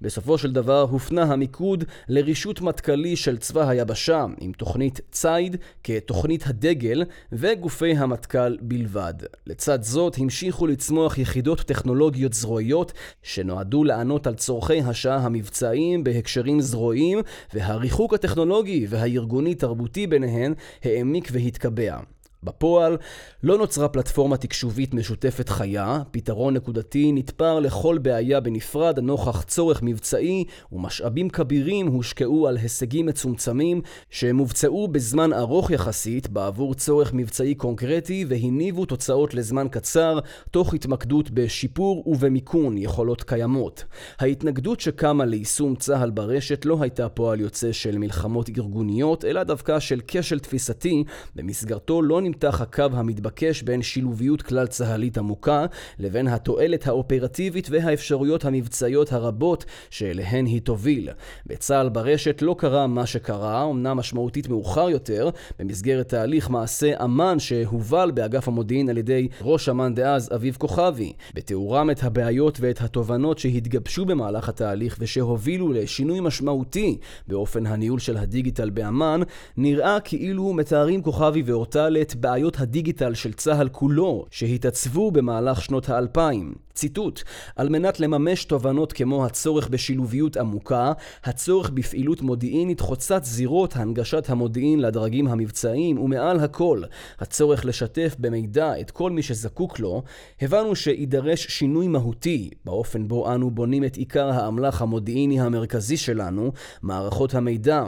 S1: בסופו של דבר הופנה המיקוד לרישות מטכ"לי של צבא היבשה, עם תוכנית ציד כתוכנית הדגל, וגופי המטכ"ל בלבד. לצד זאת המשיכו לצמוח יחידות טכנולוגיות זרועיות, שנועדו לענות על צורכי השעה המבצעיים בהקשרים זרועיים, והריחות הריחוק הטכנולוגי והארגוני-תרבותי ביניהן העמיק והתקבע. בפועל, לא נוצרה פלטפורמה תקשובית משותפת חיה, פתרון נקודתי נתפר לכל בעיה בנפרד נוכח צורך מבצעי, ומשאבים כבירים הושקעו על הישגים מצומצמים שמובצעו בזמן ארוך יחסית בעבור צורך מבצעי קונקרטי והניבו תוצאות לזמן קצר, תוך התמקדות בשיפור ובמיכון יכולות קיימות. ההתנגדות שקמה ליישום צה"ל ברשת לא הייתה פועל יוצא של מלחמות ארגוניות, אלא דווקא של כשל תפיסתי, במסגרתו לא נמצא נמתח הקו המתבקש בין שילוביות כלל צה"לית עמוקה לבין התועלת האופרטיבית והאפשרויות המבצעיות הרבות שאליהן היא תוביל. בצה"ל ברשת לא קרה מה שקרה, אמנם משמעותית מאוחר יותר, במסגרת תהליך מעשה אמ"ן שהובל באגף המודיעין על ידי ראש אמ"ן דאז אביב כוכבי. בתיאורם את הבעיות ואת התובנות שהתגבשו במהלך התהליך ושהובילו לשינוי משמעותי באופן הניהול של הדיגיטל באמ"ן, נראה כאילו מתארים כוכבי ואורטל את בעיות הדיגיטל של צה"ל כולו, שהתעצבו במהלך שנות האלפיים. ציטוט: על מנת לממש תובנות כמו הצורך בשילוביות עמוקה, הצורך בפעילות מודיעינית חוצת זירות הנגשת המודיעין לדרגים המבצעיים, ומעל הכל, הצורך לשתף במידע את כל מי שזקוק לו, הבנו שיידרש שינוי מהותי באופן בו אנו בונים את עיקר האמל"ח המודיעיני המרכזי שלנו, מערכות המידע.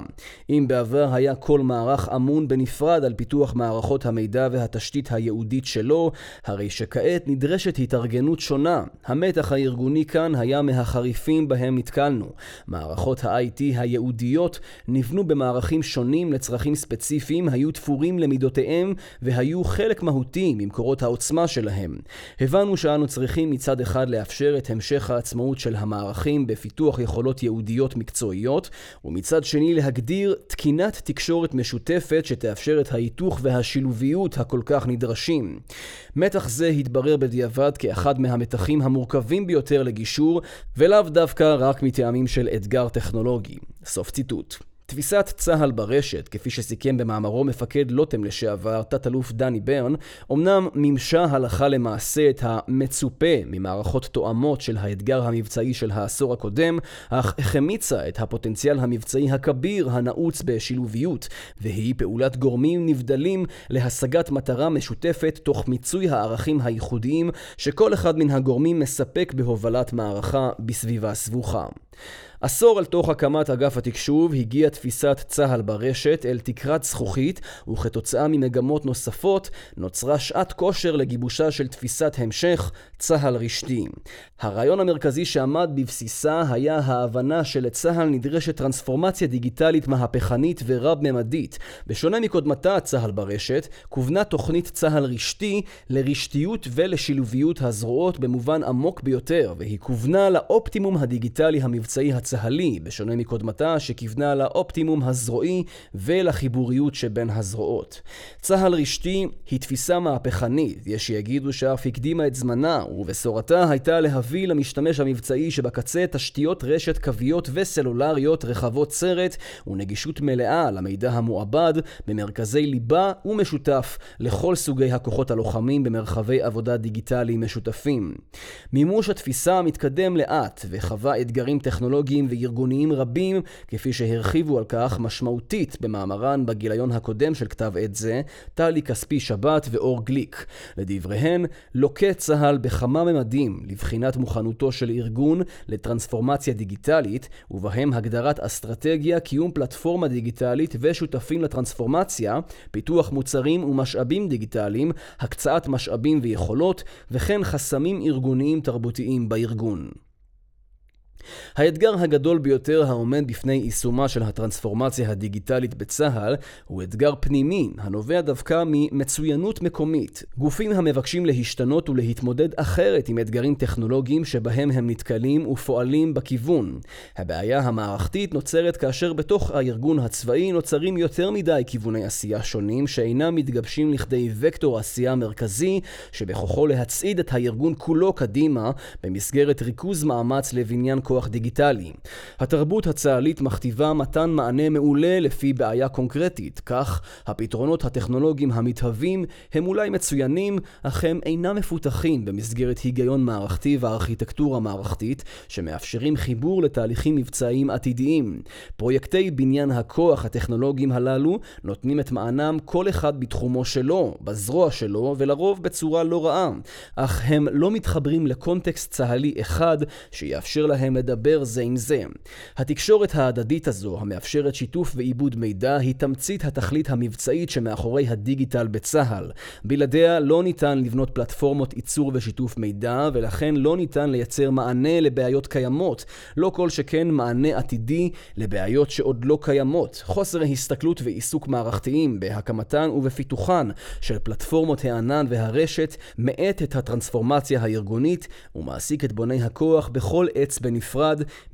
S1: אם בעבר היה כל מערך אמון בנפרד על פיתוח מערכות המידע והתשתית הייעודית שלו, הרי שכעת נדרשת התארגנות שונה המתח הארגוני כאן היה מהחריפים בהם נתקלנו. מערכות ה-IT הייעודיות נבנו במערכים שונים לצרכים ספציפיים, היו תפורים למידותיהם והיו חלק מהותי ממקורות העוצמה שלהם. הבנו שאנו צריכים מצד אחד לאפשר את המשך העצמאות של המערכים בפיתוח יכולות ייעודיות מקצועיות, ומצד שני להגדיר תקינת תקשורת משותפת שתאפשר את ההיתוך והשילוביות הכל כך נדרשים. מתח זה התברר בדיעבד כאחד מהמתחים המונחים המורכבים ביותר לגישור, ולאו דווקא רק מטעמים של אתגר טכנולוגי. סוף ציטוט. תפיסת צה"ל ברשת, כפי שסיכם במאמרו מפקד לוטם לשעבר, תת-אלוף דני ברן, אמנם מימשה הלכה למעשה את המצופה ממערכות תואמות של האתגר המבצעי של העשור הקודם, אך החמיצה את הפוטנציאל המבצעי הכביר הנעוץ בשילוביות, והיא פעולת גורמים נבדלים להשגת מטרה משותפת תוך מיצוי הערכים הייחודיים שכל אחד מן הגורמים מספק בהובלת מערכה בסביבה סבוכה. עשור אל תוך הקמת אגף התקשוב הגיעה תפיסת צה"ל ברשת אל תקרת זכוכית וכתוצאה ממגמות נוספות נוצרה שעת כושר לגיבושה של תפיסת המשך צה"ל רשתי. הרעיון המרכזי שעמד בבסיסה היה ההבנה שלצה"ל נדרשת טרנספורמציה דיגיטלית מהפכנית ורב-ממדית. בשונה מקודמתה צה"ל ברשת, כוונה תוכנית צה"ל רשתי לרשתיות ולשילוביות הזרועות במובן עמוק ביותר, והיא כוונה לאופטימום הדיגיטלי המבצעי הצה"ל הצה"לי, בשונה מקודמתה שכיוונה לאופטימום הזרועי ולחיבוריות שבין הזרועות. צה"ל רשתי היא תפיסה מהפכנית, יש שיגידו שאף הקדימה את זמנה, ובשורתה הייתה להביא למשתמש המבצעי שבקצה תשתיות רשת קוויות וסלולריות רחבות סרט ונגישות מלאה למידע המועבד במרכזי ליבה ומשותף לכל סוגי הכוחות הלוחמים במרחבי עבודה דיגיטליים משותפים. מימוש התפיסה מתקדם לאט וחווה אתגרים טכנולוגיים פוליטיים וארגוניים רבים, כפי שהרחיבו על כך משמעותית במאמרן בגיליון הקודם של כתב עת זה, טלי כספי שבת ואור גליק. לדבריהן, לוקה צה"ל בכמה ממדים לבחינת מוכנותו של ארגון לטרנספורמציה דיגיטלית, ובהם הגדרת אסטרטגיה, קיום פלטפורמה דיגיטלית ושותפים לטרנספורמציה, פיתוח מוצרים ומשאבים דיגיטליים, הקצאת משאבים ויכולות, וכן חסמים ארגוניים תרבותיים בארגון. האתגר הגדול ביותר העומד בפני יישומה של הטרנספורמציה הדיגיטלית בצה"ל הוא אתגר פנימי הנובע דווקא ממצוינות מקומית. גופים המבקשים להשתנות ולהתמודד אחרת עם אתגרים טכנולוגיים שבהם הם נתקלים ופועלים בכיוון. הבעיה המערכתית נוצרת כאשר בתוך הארגון הצבאי נוצרים יותר מדי כיווני עשייה שונים שאינם מתגבשים לכדי וקטור עשייה מרכזי שבכוחו להצעיד את הארגון כולו קדימה במסגרת ריכוז מאמץ לבניין כוח פיקוח דיגיטלי. התרבות הצה"לית מכתיבה מתן מענה מעולה לפי בעיה קונקרטית, כך הפתרונות הטכנולוגיים המתהווים הם אולי מצוינים, אך הם אינם מפותחים במסגרת היגיון מערכתי וארכיטקטורה מערכתית, שמאפשרים חיבור לתהליכים מבצעיים עתידיים. פרויקטי בניין הכוח הטכנולוגיים הללו נותנים את מענם כל אחד בתחומו שלו, בזרוע שלו, ולרוב בצורה לא רעה, אך הם לא מתחברים לקונטקסט צה"לי אחד שיאפשר להם לדבר זה עם זה. התקשורת ההדדית הזו, המאפשרת שיתוף ועיבוד מידע, היא תמצית התכלית המבצעית שמאחורי הדיגיטל בצה"ל. בלעדיה לא ניתן לבנות פלטפורמות ייצור ושיתוף מידע, ולכן לא ניתן לייצר מענה לבעיות קיימות, לא כל שכן מענה עתידי לבעיות שעוד לא קיימות. חוסר הסתכלות ועיסוק מערכתיים בהקמתן ובפיתוחן של פלטפורמות הענן והרשת מאט את הטרנספורמציה הארגונית ומעסיק את בוני הכוח בכל עץ בנפרד,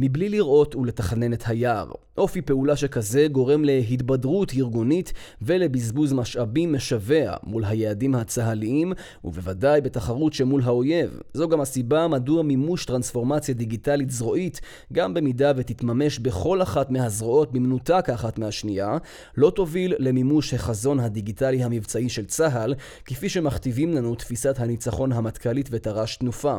S1: מבלי לראות ולתכנן את היער. אופי פעולה שכזה גורם להתבדרות ארגונית ולבזבוז משאבים משווע מול היעדים הצה"ליים, ובוודאי בתחרות שמול האויב. זו גם הסיבה מדוע מימוש טרנספורמציה דיגיטלית זרועית, גם במידה ותתממש בכל אחת מהזרועות במנותק אחת מהשנייה, לא תוביל למימוש החזון הדיגיטלי המבצעי של צה"ל, כפי שמכתיבים לנו תפיסת הניצחון המטכ"לית ותר"ש תנופה.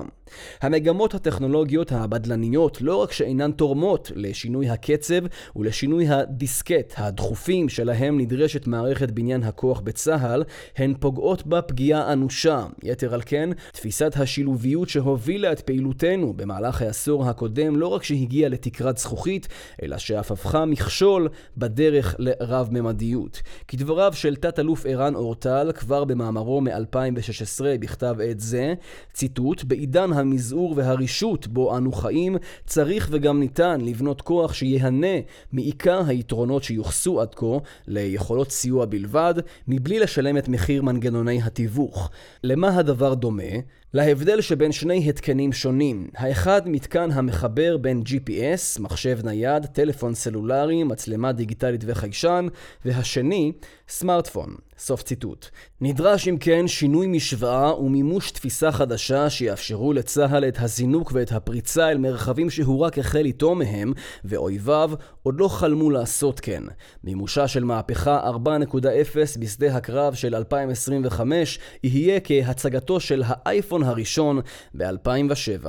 S1: המגמות הטכנולוגיות הבדלניות לא רק שאינן תורמות לשינוי הקצב ולשינוי הדיסקט הדחופים שלהם נדרשת מערכת בניין הכוח בצה"ל, הן פוגעות בה פגיעה אנושה. יתר על כן, תפיסת השילוביות שהובילה את פעילותנו במהלך העשור הקודם לא רק שהגיעה לתקרת זכוכית, אלא שאף הפכה מכשול בדרך לרב-ממדיות. כדבריו של תת-אלוף ערן אורטל, כבר במאמרו מ-2016 בכתב עת זה, ציטוט, בעידן המזעור והרישות בו אנו חיים, צריך וגם ניתן לבנות כוח שיהנה מעיקר היתרונות שיוחסו עד כה ליכולות סיוע בלבד, מבלי לשלם את מחיר מנגנוני התיווך. למה הדבר דומה? להבדל שבין שני התקנים שונים. האחד מתקן המחבר בין GPS, מחשב נייד, טלפון סלולרי, מצלמה דיגיטלית וחיישן, והשני, סמארטפון. סוף ציטוט. נדרש אם כן שינוי משוואה ומימוש תפיסה חדשה שיאפשרו לצה"ל את הזינוק ואת הפריצה אל מרחבים שהוא רק החל איתו מהם, ואויביו עוד לא חלמו לעשות כן. מימושה של מהפכה 4.0 בשדה הקרב של 2025 יהיה כהצגתו של האייפון הראשון ב-2007.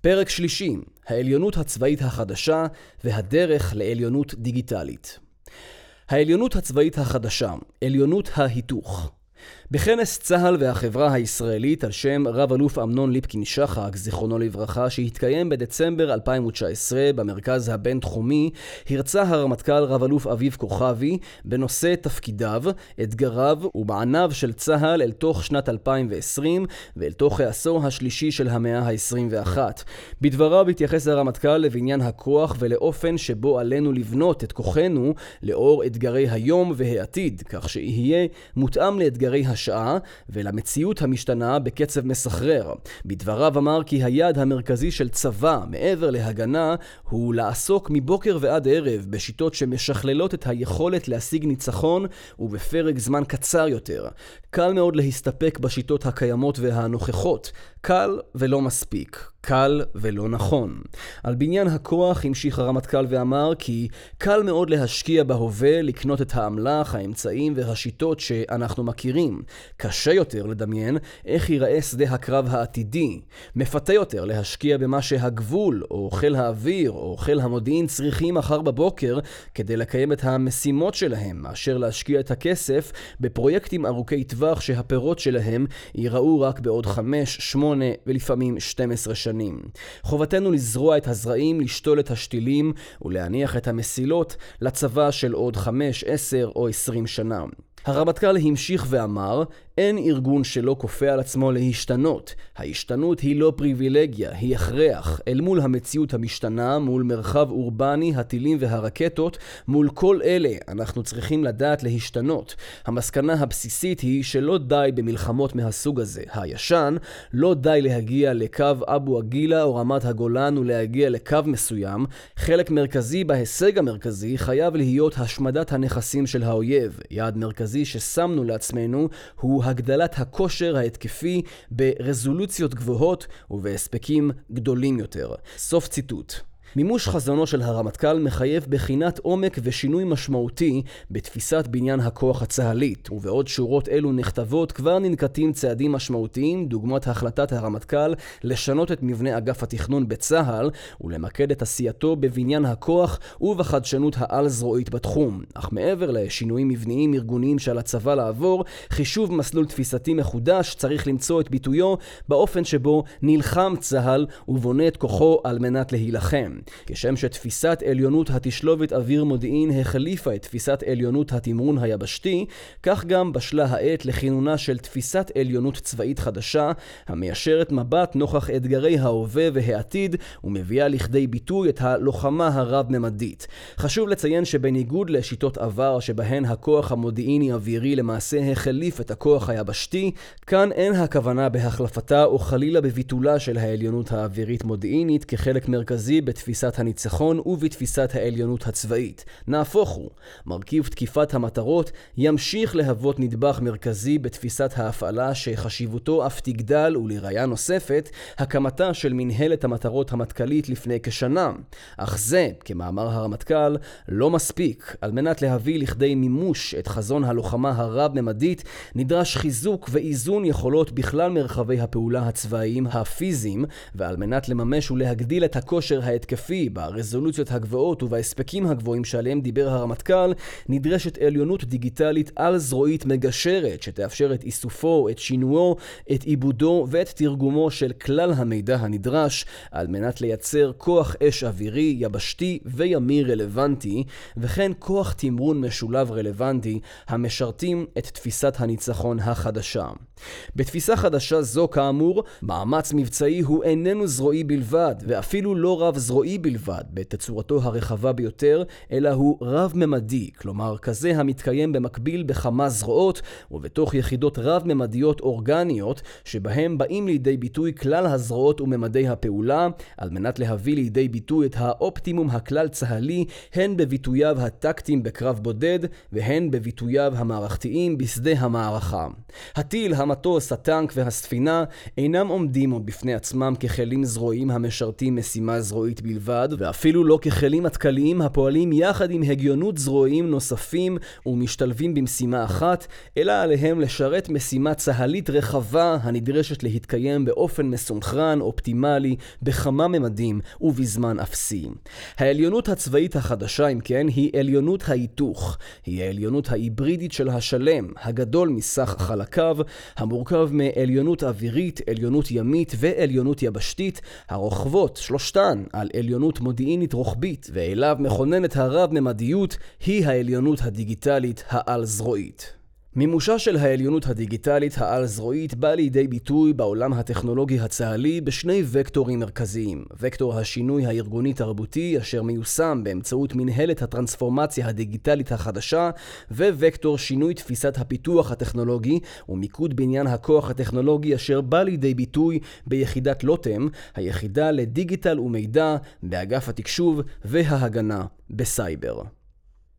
S1: פרק שלישי, העליונות הצבאית החדשה והדרך לעליונות דיגיטלית. העליונות הצבאית החדשה, עליונות ההיתוך. בכנס צה"ל והחברה הישראלית על שם רב-אלוף אמנון ליפקין שחק, זיכרונו לברכה, שהתקיים בדצמבר 2019 במרכז הבינתחומי, הרצה הרמטכ"ל רב-אלוף אביב כוכבי בנושא תפקידיו, אתגריו ומעניו של צה"ל אל תוך שנת 2020 ואל תוך העשור השלישי של המאה ה-21. בדבריו התייחס הרמטכ"ל לבניין הכוח ולאופן שבו עלינו לבנות את כוחנו לאור אתגרי היום והעתיד, כך שיהיה מותאם לאתגרי הש... השעה ולמציאות המשתנה בקצב מסחרר. בדבריו אמר כי היעד המרכזי של צבא, מעבר להגנה, הוא לעסוק מבוקר ועד ערב בשיטות שמשכללות את היכולת להשיג ניצחון ובפרק זמן קצר יותר. קל מאוד להסתפק בשיטות הקיימות והנוכחות. קל ולא מספיק. קל ולא נכון. על בניין הכוח המשיך הרמטכ"ל ואמר כי קל מאוד להשקיע בהווה, לקנות את האמל"ח, האמצעים והשיטות שאנחנו מכירים. קשה יותר לדמיין איך ייראה שדה הקרב העתידי. מפתה יותר להשקיע במה שהגבול, או חיל האוויר, או חיל המודיעין צריכים מחר בבוקר כדי לקיים את המשימות שלהם, מאשר להשקיע את הכסף בפרויקטים ארוכי טווח שהפירות שלהם ייראו רק בעוד 5, 8 ולפעמים 12 שנים. חובתנו לזרוע את הזרעים, לשתול את השתילים ולהניח את המסילות לצבא של עוד 5, 10 או 20 שנה. הרמטכ"ל המשיך ואמר, אין ארגון שלא כופה על עצמו להשתנות. ההשתנות היא לא פריבילגיה, היא הכרח. אל מול המציאות המשתנה, מול מרחב אורבני, הטילים והרקטות, מול כל אלה אנחנו צריכים לדעת להשתנות. המסקנה הבסיסית היא שלא די במלחמות מהסוג הזה. הישן, לא די להגיע לקו אבו עגילה או רמת הגולן ולהגיע לקו מסוים. חלק מרכזי בהישג המרכזי חייב להיות השמדת הנכסים של האויב. יעד מרכזי ששמנו לעצמנו הוא הגדלת הכושר ההתקפי ברזולוציות גבוהות ובהספקים גדולים יותר. סוף ציטוט. מימוש חזונו של הרמטכ"ל מחייב בחינת עומק ושינוי משמעותי בתפיסת בניין הכוח הצה"לית, ובעוד שורות אלו נכתבות כבר ננקטים צעדים משמעותיים, דוגמת החלטת הרמטכ"ל לשנות את מבנה אגף התכנון בצה"ל ולמקד את עשייתו בבניין הכוח ובחדשנות העל-זרועית בתחום. אך מעבר לשינויים מבניים ארגוניים שעל הצבא לעבור, חישוב מסלול תפיסתי מחודש צריך למצוא את ביטויו באופן שבו נלחם צה"ל ובונה את כוחו על מנת להילחם. כשם שתפיסת עליונות התשלובת אוויר מודיעין החליפה את תפיסת עליונות התמרון היבשתי, כך גם בשלה העת לכינונה של תפיסת עליונות צבאית חדשה, המיישרת מבט נוכח אתגרי ההווה והעתיד, ומביאה לכדי ביטוי את הלוחמה הרב-ממדית. חשוב לציין שבניגוד לשיטות עבר שבהן הכוח המודיעיני-אווירי למעשה החליף את הכוח היבשתי, כאן אין הכוונה בהחלפתה או חלילה בביטולה של העליונות האווירית-מודיעינית כחלק מרכזי בתפיסת הניצחון ובתפיסת העליונות הצבאית. נהפוך הוא, מרכיב תקיפת המטרות ימשיך להוות נדבך מרכזי בתפיסת ההפעלה שחשיבותו אף תגדל ולראיה נוספת, הקמתה של מנהלת המטרות המטכ"לית לפני כשנה. אך זה, כמאמר הרמטכ"ל, לא מספיק. על מנת להביא לכדי מימוש את חזון הלוחמה הרב-ממדית, נדרש חיזוק ואיזון יכולות בכלל מרחבי הפעולה הצבאיים הפיזיים, ועל מנת לממש ולהגדיל את הכושר ההתקפי ברזולוציות הגבוהות ובהספקים הגבוהים שעליהם דיבר הרמטכ"ל, נדרשת עליונות דיגיטלית על-זרועית מגשרת, שתאפשר את איסופו, את שינועו, את עיבודו ואת תרגומו של כלל המידע הנדרש, על מנת לייצר כוח אש אווירי, יבשתי וימי רלוונטי, וכן כוח תמרון משולב רלוונטי, המשרתים את תפיסת הניצחון החדשה. בתפיסה חדשה זו, כאמור, מאמץ מבצעי הוא איננו זרועי בלבד, ואפילו לא רב-זרועי בלבד, בתצורתו הרחבה ביותר, אלא הוא רב-ממדי, כלומר כזה המתקיים במקביל בכמה זרועות, ובתוך יחידות רב-ממדיות אורגניות, שבהם באים לידי ביטוי כלל הזרועות וממדי הפעולה, על מנת להביא לידי ביטוי את האופטימום הכלל-צה"לי, הן בביטוייו הטקטיים בקרב בודד, והן בביטוייו המערכתיים בשדה המערכה. הטיל, המטוס, הטנק והספינה אינם עומדים עוד בפני עצמם ככלים זרועיים המשרתים משימה זרועית בלבד, ואפילו לא ככלים מטכ"ליים הפועלים יחד עם הגיונות זרועיים נוספים ומשתלבים במשימה אחת, אלא עליהם לשרת משימה צה"לית רחבה הנדרשת להתקיים באופן מסונכרן, אופטימלי, בכמה ממדים ובזמן אפסי. העליונות הצבאית החדשה, אם כן, היא עליונות ההיתוך. היא העליונות ההיברידית של השלם, הגדול מסך חלקיו, המורכב מעליונות אווירית, עליונות ימית ועליונות יבשתית, הרוכבות, שלושתן, על עליונות מודיעינית רוחבית, ואליו מכוננת הרב-ממדיות, היא העליונות הדיגיטלית העל-זרועית. מימושה של העליונות הדיגיטלית העל-זרועית בא לידי ביטוי בעולם הטכנולוגי הצה"לי בשני וקטורים מרכזיים. וקטור השינוי הארגוני-תרבותי אשר מיושם באמצעות מנהלת הטרנספורמציה הדיגיטלית החדשה, ווקטור שינוי תפיסת הפיתוח הטכנולוגי ומיקוד בניין הכוח הטכנולוגי אשר בא לידי ביטוי ביחידת לוטם, היחידה לדיגיטל ומידע באגף התקשוב וההגנה בסייבר.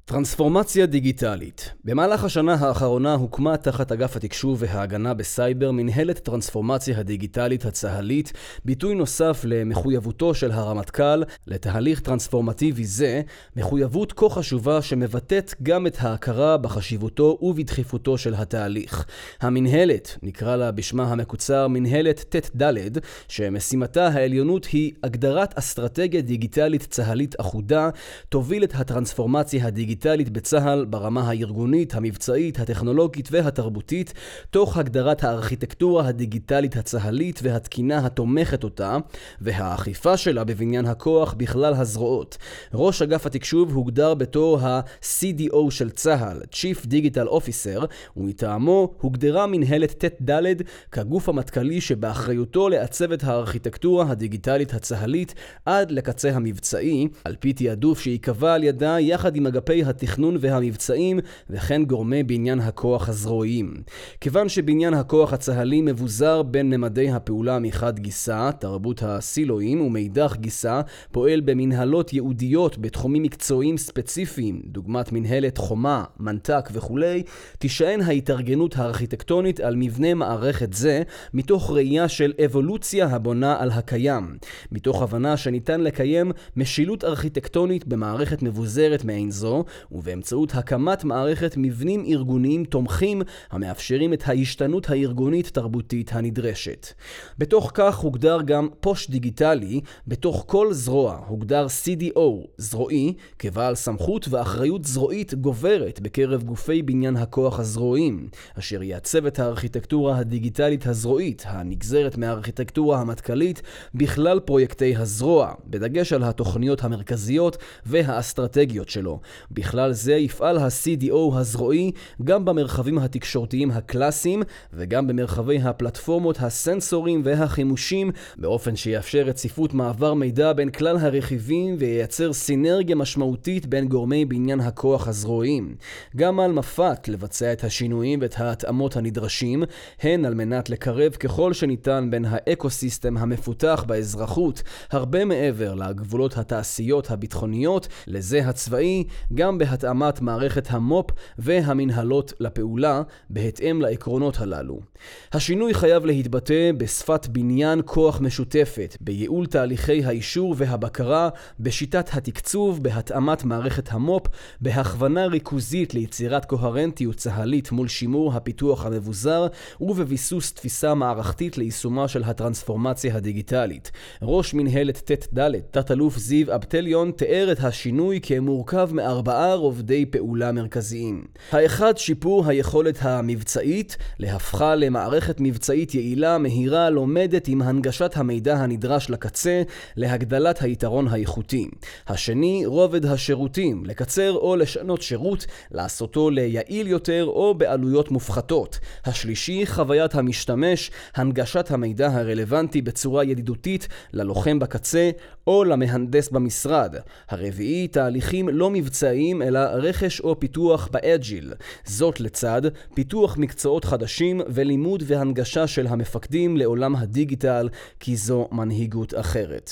S1: טרנספורמציה דיגיטלית במהלך השנה האחרונה הוקמה תחת אגף התקשוב וההגנה בסייבר מנהלת טרנספורמציה הדיגיטלית הצה"לית, ביטוי נוסף למחויבותו של הרמטכ"ל לתהליך טרנספורמטיבי זה, מחויבות כה חשובה שמבטאת גם את ההכרה בחשיבותו ובדחיפותו של התהליך. המנהלת, נקרא לה בשמה המקוצר מנהלת ט"ד, שמשימתה העליונות היא הגדרת אסטרטגיה דיגיטלית צה"לית אחודה, תוביל את הטרנספורמציה הדיגיטלית הדיגיטלית בצה"ל ברמה הארגונית, המבצעית, הטכנולוגית והתרבותית, תוך הגדרת הארכיטקטורה הדיגיטלית הצה"לית והתקינה התומכת אותה, והאכיפה שלה בבניין הכוח בכלל הזרועות. ראש אגף התקשוב הוגדר בתור ה-CDO של צה"ל, Chief Digital Officer, ומטעמו הוגדרה מנהלת ט"ד כגוף המטכ"לי שבאחריותו לעצב את הארכיטקטורה הדיגיטלית הצה"לית עד לקצה המבצעי, על פי תעדוף שייקבע על ידה יחד עם אגפי התכנון והמבצעים וכן גורמי בניין הכוח הזרועיים. כיוון שבניין הכוח הצה"לי מבוזר בין ממדי הפעולה מחד גיסא, תרבות הסילואים, ומאידך גיסא, פועל במנהלות ייעודיות בתחומים מקצועיים ספציפיים, דוגמת מנהלת חומה, מנת"ק וכולי, תישען ההתארגנות הארכיטקטונית על מבנה מערכת זה מתוך ראייה של אבולוציה הבונה על הקיים, מתוך הבנה שניתן לקיים משילות ארכיטקטונית במערכת מבוזרת מעין זו, ובאמצעות הקמת מערכת מבנים ארגוניים תומכים המאפשרים את ההשתנות הארגונית-תרבותית הנדרשת. בתוך כך הוגדר גם פוש דיגיטלי, בתוך כל זרוע הוגדר CDO, זרועי, כבעל סמכות ואחריות זרועית גוברת בקרב גופי בניין הכוח הזרועיים, אשר יעצב את הארכיטקטורה הדיגיטלית הזרועית, הנגזרת מהארכיטקטורה המטכ"לית, בכלל פרויקטי הזרוע, בדגש על התוכניות המרכזיות והאסטרטגיות שלו. בכלל זה יפעל ה-CDO הזרועי גם במרחבים התקשורתיים הקלאסיים וגם במרחבי הפלטפורמות, הסנסורים והחימושים, באופן שיאפשר רציפות מעבר מידע בין כלל הרכיבים וייצר סינרגיה משמעותית בין גורמי בניין הכוח הזרועיים. גם על מפת לבצע את השינויים ואת ההתאמות הנדרשים, הן על מנת לקרב ככל שניתן בין האקו-סיסטם המפותח באזרחות, הרבה מעבר לגבולות התעשיות הביטחוניות, לזה הצבאי, גם בהתאמת מערכת המו"פ והמנהלות לפעולה, בהתאם לעקרונות הללו. השינוי חייב להתבטא בשפת בניין כוח משותפת, בייעול תהליכי האישור והבקרה, בשיטת התקצוב, בהתאמת מערכת המו"פ, בהכוונה ריכוזית ליצירת קוהרנטיות צה"לית מול שימור הפיתוח המבוזר, ובביסוס תפיסה מערכתית ליישומה של הטרנספורמציה הדיגיטלית. ראש מנהלת ט"ד, תת-אלוף זיו אבטליון, תיאר את השינוי כמורכב מארבעה רובדי פעולה מרכזיים. האחד, שיפור היכולת המבצעית, להפכה למערכת מבצעית יעילה, מהירה, לומדת עם הנגשת המידע הנדרש לקצה, להגדלת היתרון האיכותי. השני, רובד השירותים, לקצר או לשנות שירות, לעשותו ליעיל יותר או בעלויות מופחתות. השלישי, חוויית המשתמש, הנגשת המידע הרלוונטי בצורה ידידותית ללוחם בקצה או למהנדס במשרד. הרביעי, תהליכים לא מבצעיים אלא רכש או פיתוח באג'יל. זאת לצד פיתוח מקצועות חדשים ולימוד והנגשה של המפקדים לעולם הדיגיטל, כי זו מנהיגות אחרת.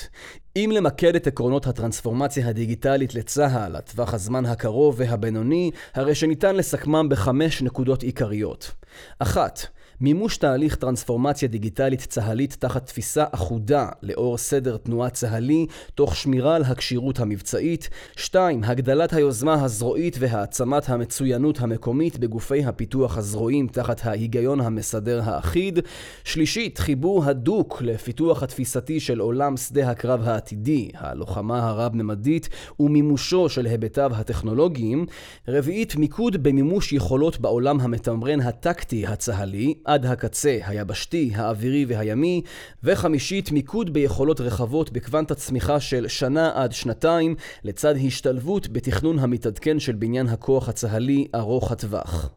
S1: אם למקד את עקרונות הטרנספורמציה הדיגיטלית לצה"ל לטווח הזמן הקרוב והבינוני, הרי שניתן לסכמם בחמש נקודות עיקריות. אחת, מימוש תהליך טרנספורמציה דיגיטלית צה"לית תחת תפיסה אחודה לאור סדר תנועה צה"לי, תוך שמירה על הכשירות המבצעית. 2. הגדלת היוזמה הזרועית והעצמת המצוינות המקומית בגופי הפיתוח הזרועיים תחת ההיגיון המסדר האחיד. שלישית, חיבור הדוק לפיתוח התפיסתי של עולם שדה הקרב העתידי, הלוחמה הרב-ממדית, ומימושו של היבטיו הטכנולוגיים. רביעית, מיקוד במימוש יכולות בעולם המתמרן הטקטי הצה"לי, עד הקצה היבשתי, האווירי והימי, וחמישית מיקוד ביכולות רחבות בקוונטת צמיחה של שנה עד שנתיים, לצד השתלבות בתכנון המתעדכן של בניין הכוח הצה"לי ארוך הטווח.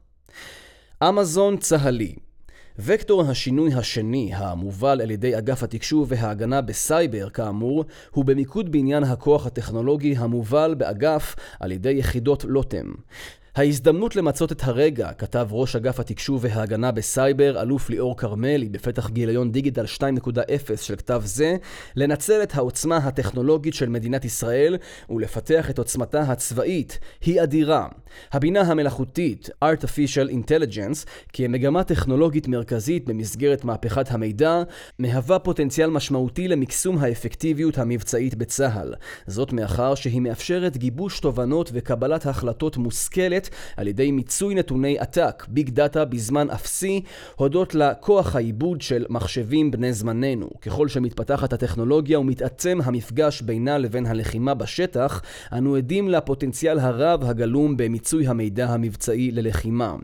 S1: אמזון צה"לי וקטור השינוי השני, המובל על ידי אגף התקשוב וההגנה בסייבר, כאמור, הוא במיקוד בבניין הכוח הטכנולוגי המובל באגף על ידי יחידות לוטם. ההזדמנות למצות את הרגע, כתב ראש אגף התקשוב וההגנה בסייבר, אלוף ליאור כרמלי, בפתח גיליון דיגיטל 2.0 של כתב זה, לנצל את העוצמה הטכנולוגית של מדינת ישראל ולפתח את עוצמתה הצבאית, היא אדירה. הבינה המלאכותית, artificial intelligence, כמגמה טכנולוגית מרכזית במסגרת מהפכת המידע, מהווה פוטנציאל משמעותי למקסום האפקטיביות המבצעית בצה"ל. זאת מאחר שהיא מאפשרת גיבוש תובנות וקבלת החלטות מושכלת נעשית על ידי מיצוי נתוני עתק, ביג דאטה בזמן אפסי, הודות לכוח העיבוד של מחשבים בני זמננו. ככל שמתפתחת הטכנולוגיה ומתעצם המפגש בינה לבין הלחימה בשטח, אנו עדים לפוטנציאל הרב הגלום במיצוי המידע המבצעי ללחימה.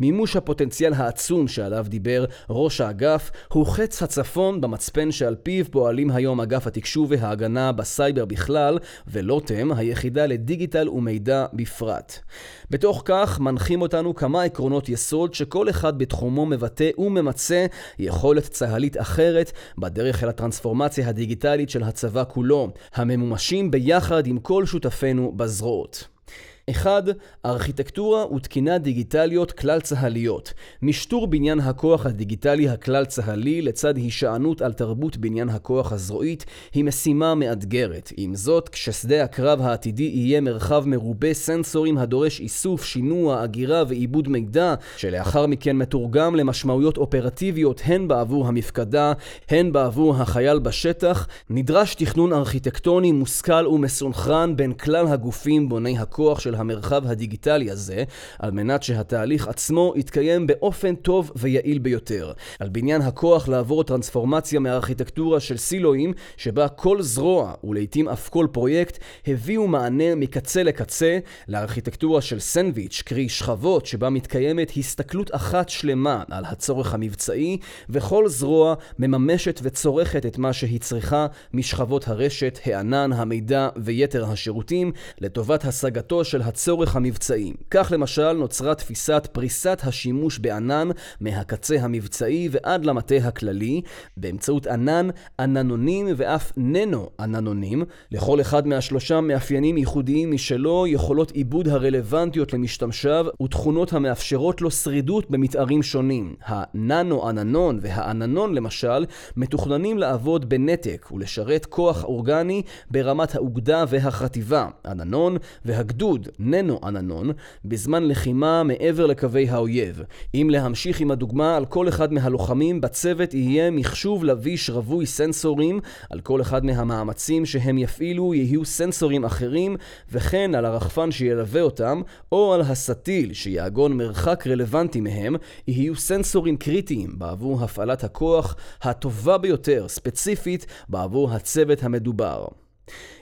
S1: מימוש הפוטנציאל העצום שעליו דיבר ראש האגף הוא חץ הצפון במצפן שעל פיו פועלים היום אגף התקשוב וההגנה בסייבר בכלל, ולוטם, היחידה לדיגיטל ומידע בפרט. בתוך כך מנחים אותנו כמה עקרונות יסוד שכל אחד בתחומו מבטא וממצה יכולת צה"לית אחרת בדרך אל הטרנספורמציה הדיגיטלית של הצבא כולו, הממומשים ביחד עם כל שותפינו בזרועות. 1. ארכיטקטורה ותקינה דיגיטליות כלל צהליות. משטור בניין הכוח הדיגיטלי הכלל צהלי לצד הישענות על תרבות בניין הכוח הזרועית היא משימה מאתגרת. עם זאת, כששדה הקרב העתידי יהיה מרחב מרובה סנסורים הדורש איסוף, שינוע, אגירה ועיבוד מידע, שלאחר מכן מתורגם למשמעויות אופרטיביות הן בעבור המפקדה, הן בעבור החייל בשטח, נדרש תכנון ארכיטקטוני מושכל ומסונכרן בין כלל הגופים בוני הכוח של המרחב הדיגיטלי הזה, על מנת שהתהליך עצמו יתקיים באופן טוב ויעיל ביותר. על בניין הכוח לעבור טרנספורמציה מארכיטקטורה של סילואים, שבה כל זרוע, ולעיתים אף כל פרויקט, הביאו מענה מקצה לקצה לארכיטקטורה של סנדוויץ', קרי שכבות, שבה מתקיימת הסתכלות אחת שלמה על הצורך המבצעי, וכל זרוע מממשת וצורכת את מה שהיא צריכה משכבות הרשת, הענן, המידע ויתר השירותים, לטובת השגתו של הצורך המבצעי. כך למשל נוצרה תפיסת פריסת השימוש בענן מהקצה המבצעי ועד למטה הכללי, באמצעות ענן, עננונים ואף ננו-עננונים. לכל אחד מהשלושה מאפיינים ייחודיים משלו, יכולות עיבוד הרלוונטיות למשתמשיו ותכונות המאפשרות לו שרידות במתארים שונים. הננו-עננון והעננון למשל מתוכננים לעבוד בנתק ולשרת כוח אורגני ברמת האוגדה והחטיבה, עננון, והגדוד, ננו-עננון, בזמן לחימה מעבר לקווי האויב. אם להמשיך עם הדוגמה, על כל אחד מהלוחמים בצוות יהיה מחשוב לביש רווי סנסורים, על כל אחד מהמאמצים שהם יפעילו יהיו סנסורים אחרים, וכן על הרחפן שילווה אותם, או על הסטיל שיעגון מרחק רלוונטי מהם, יהיו סנסורים קריטיים בעבור הפעלת הכוח הטובה ביותר, ספציפית, בעבור הצוות המדובר.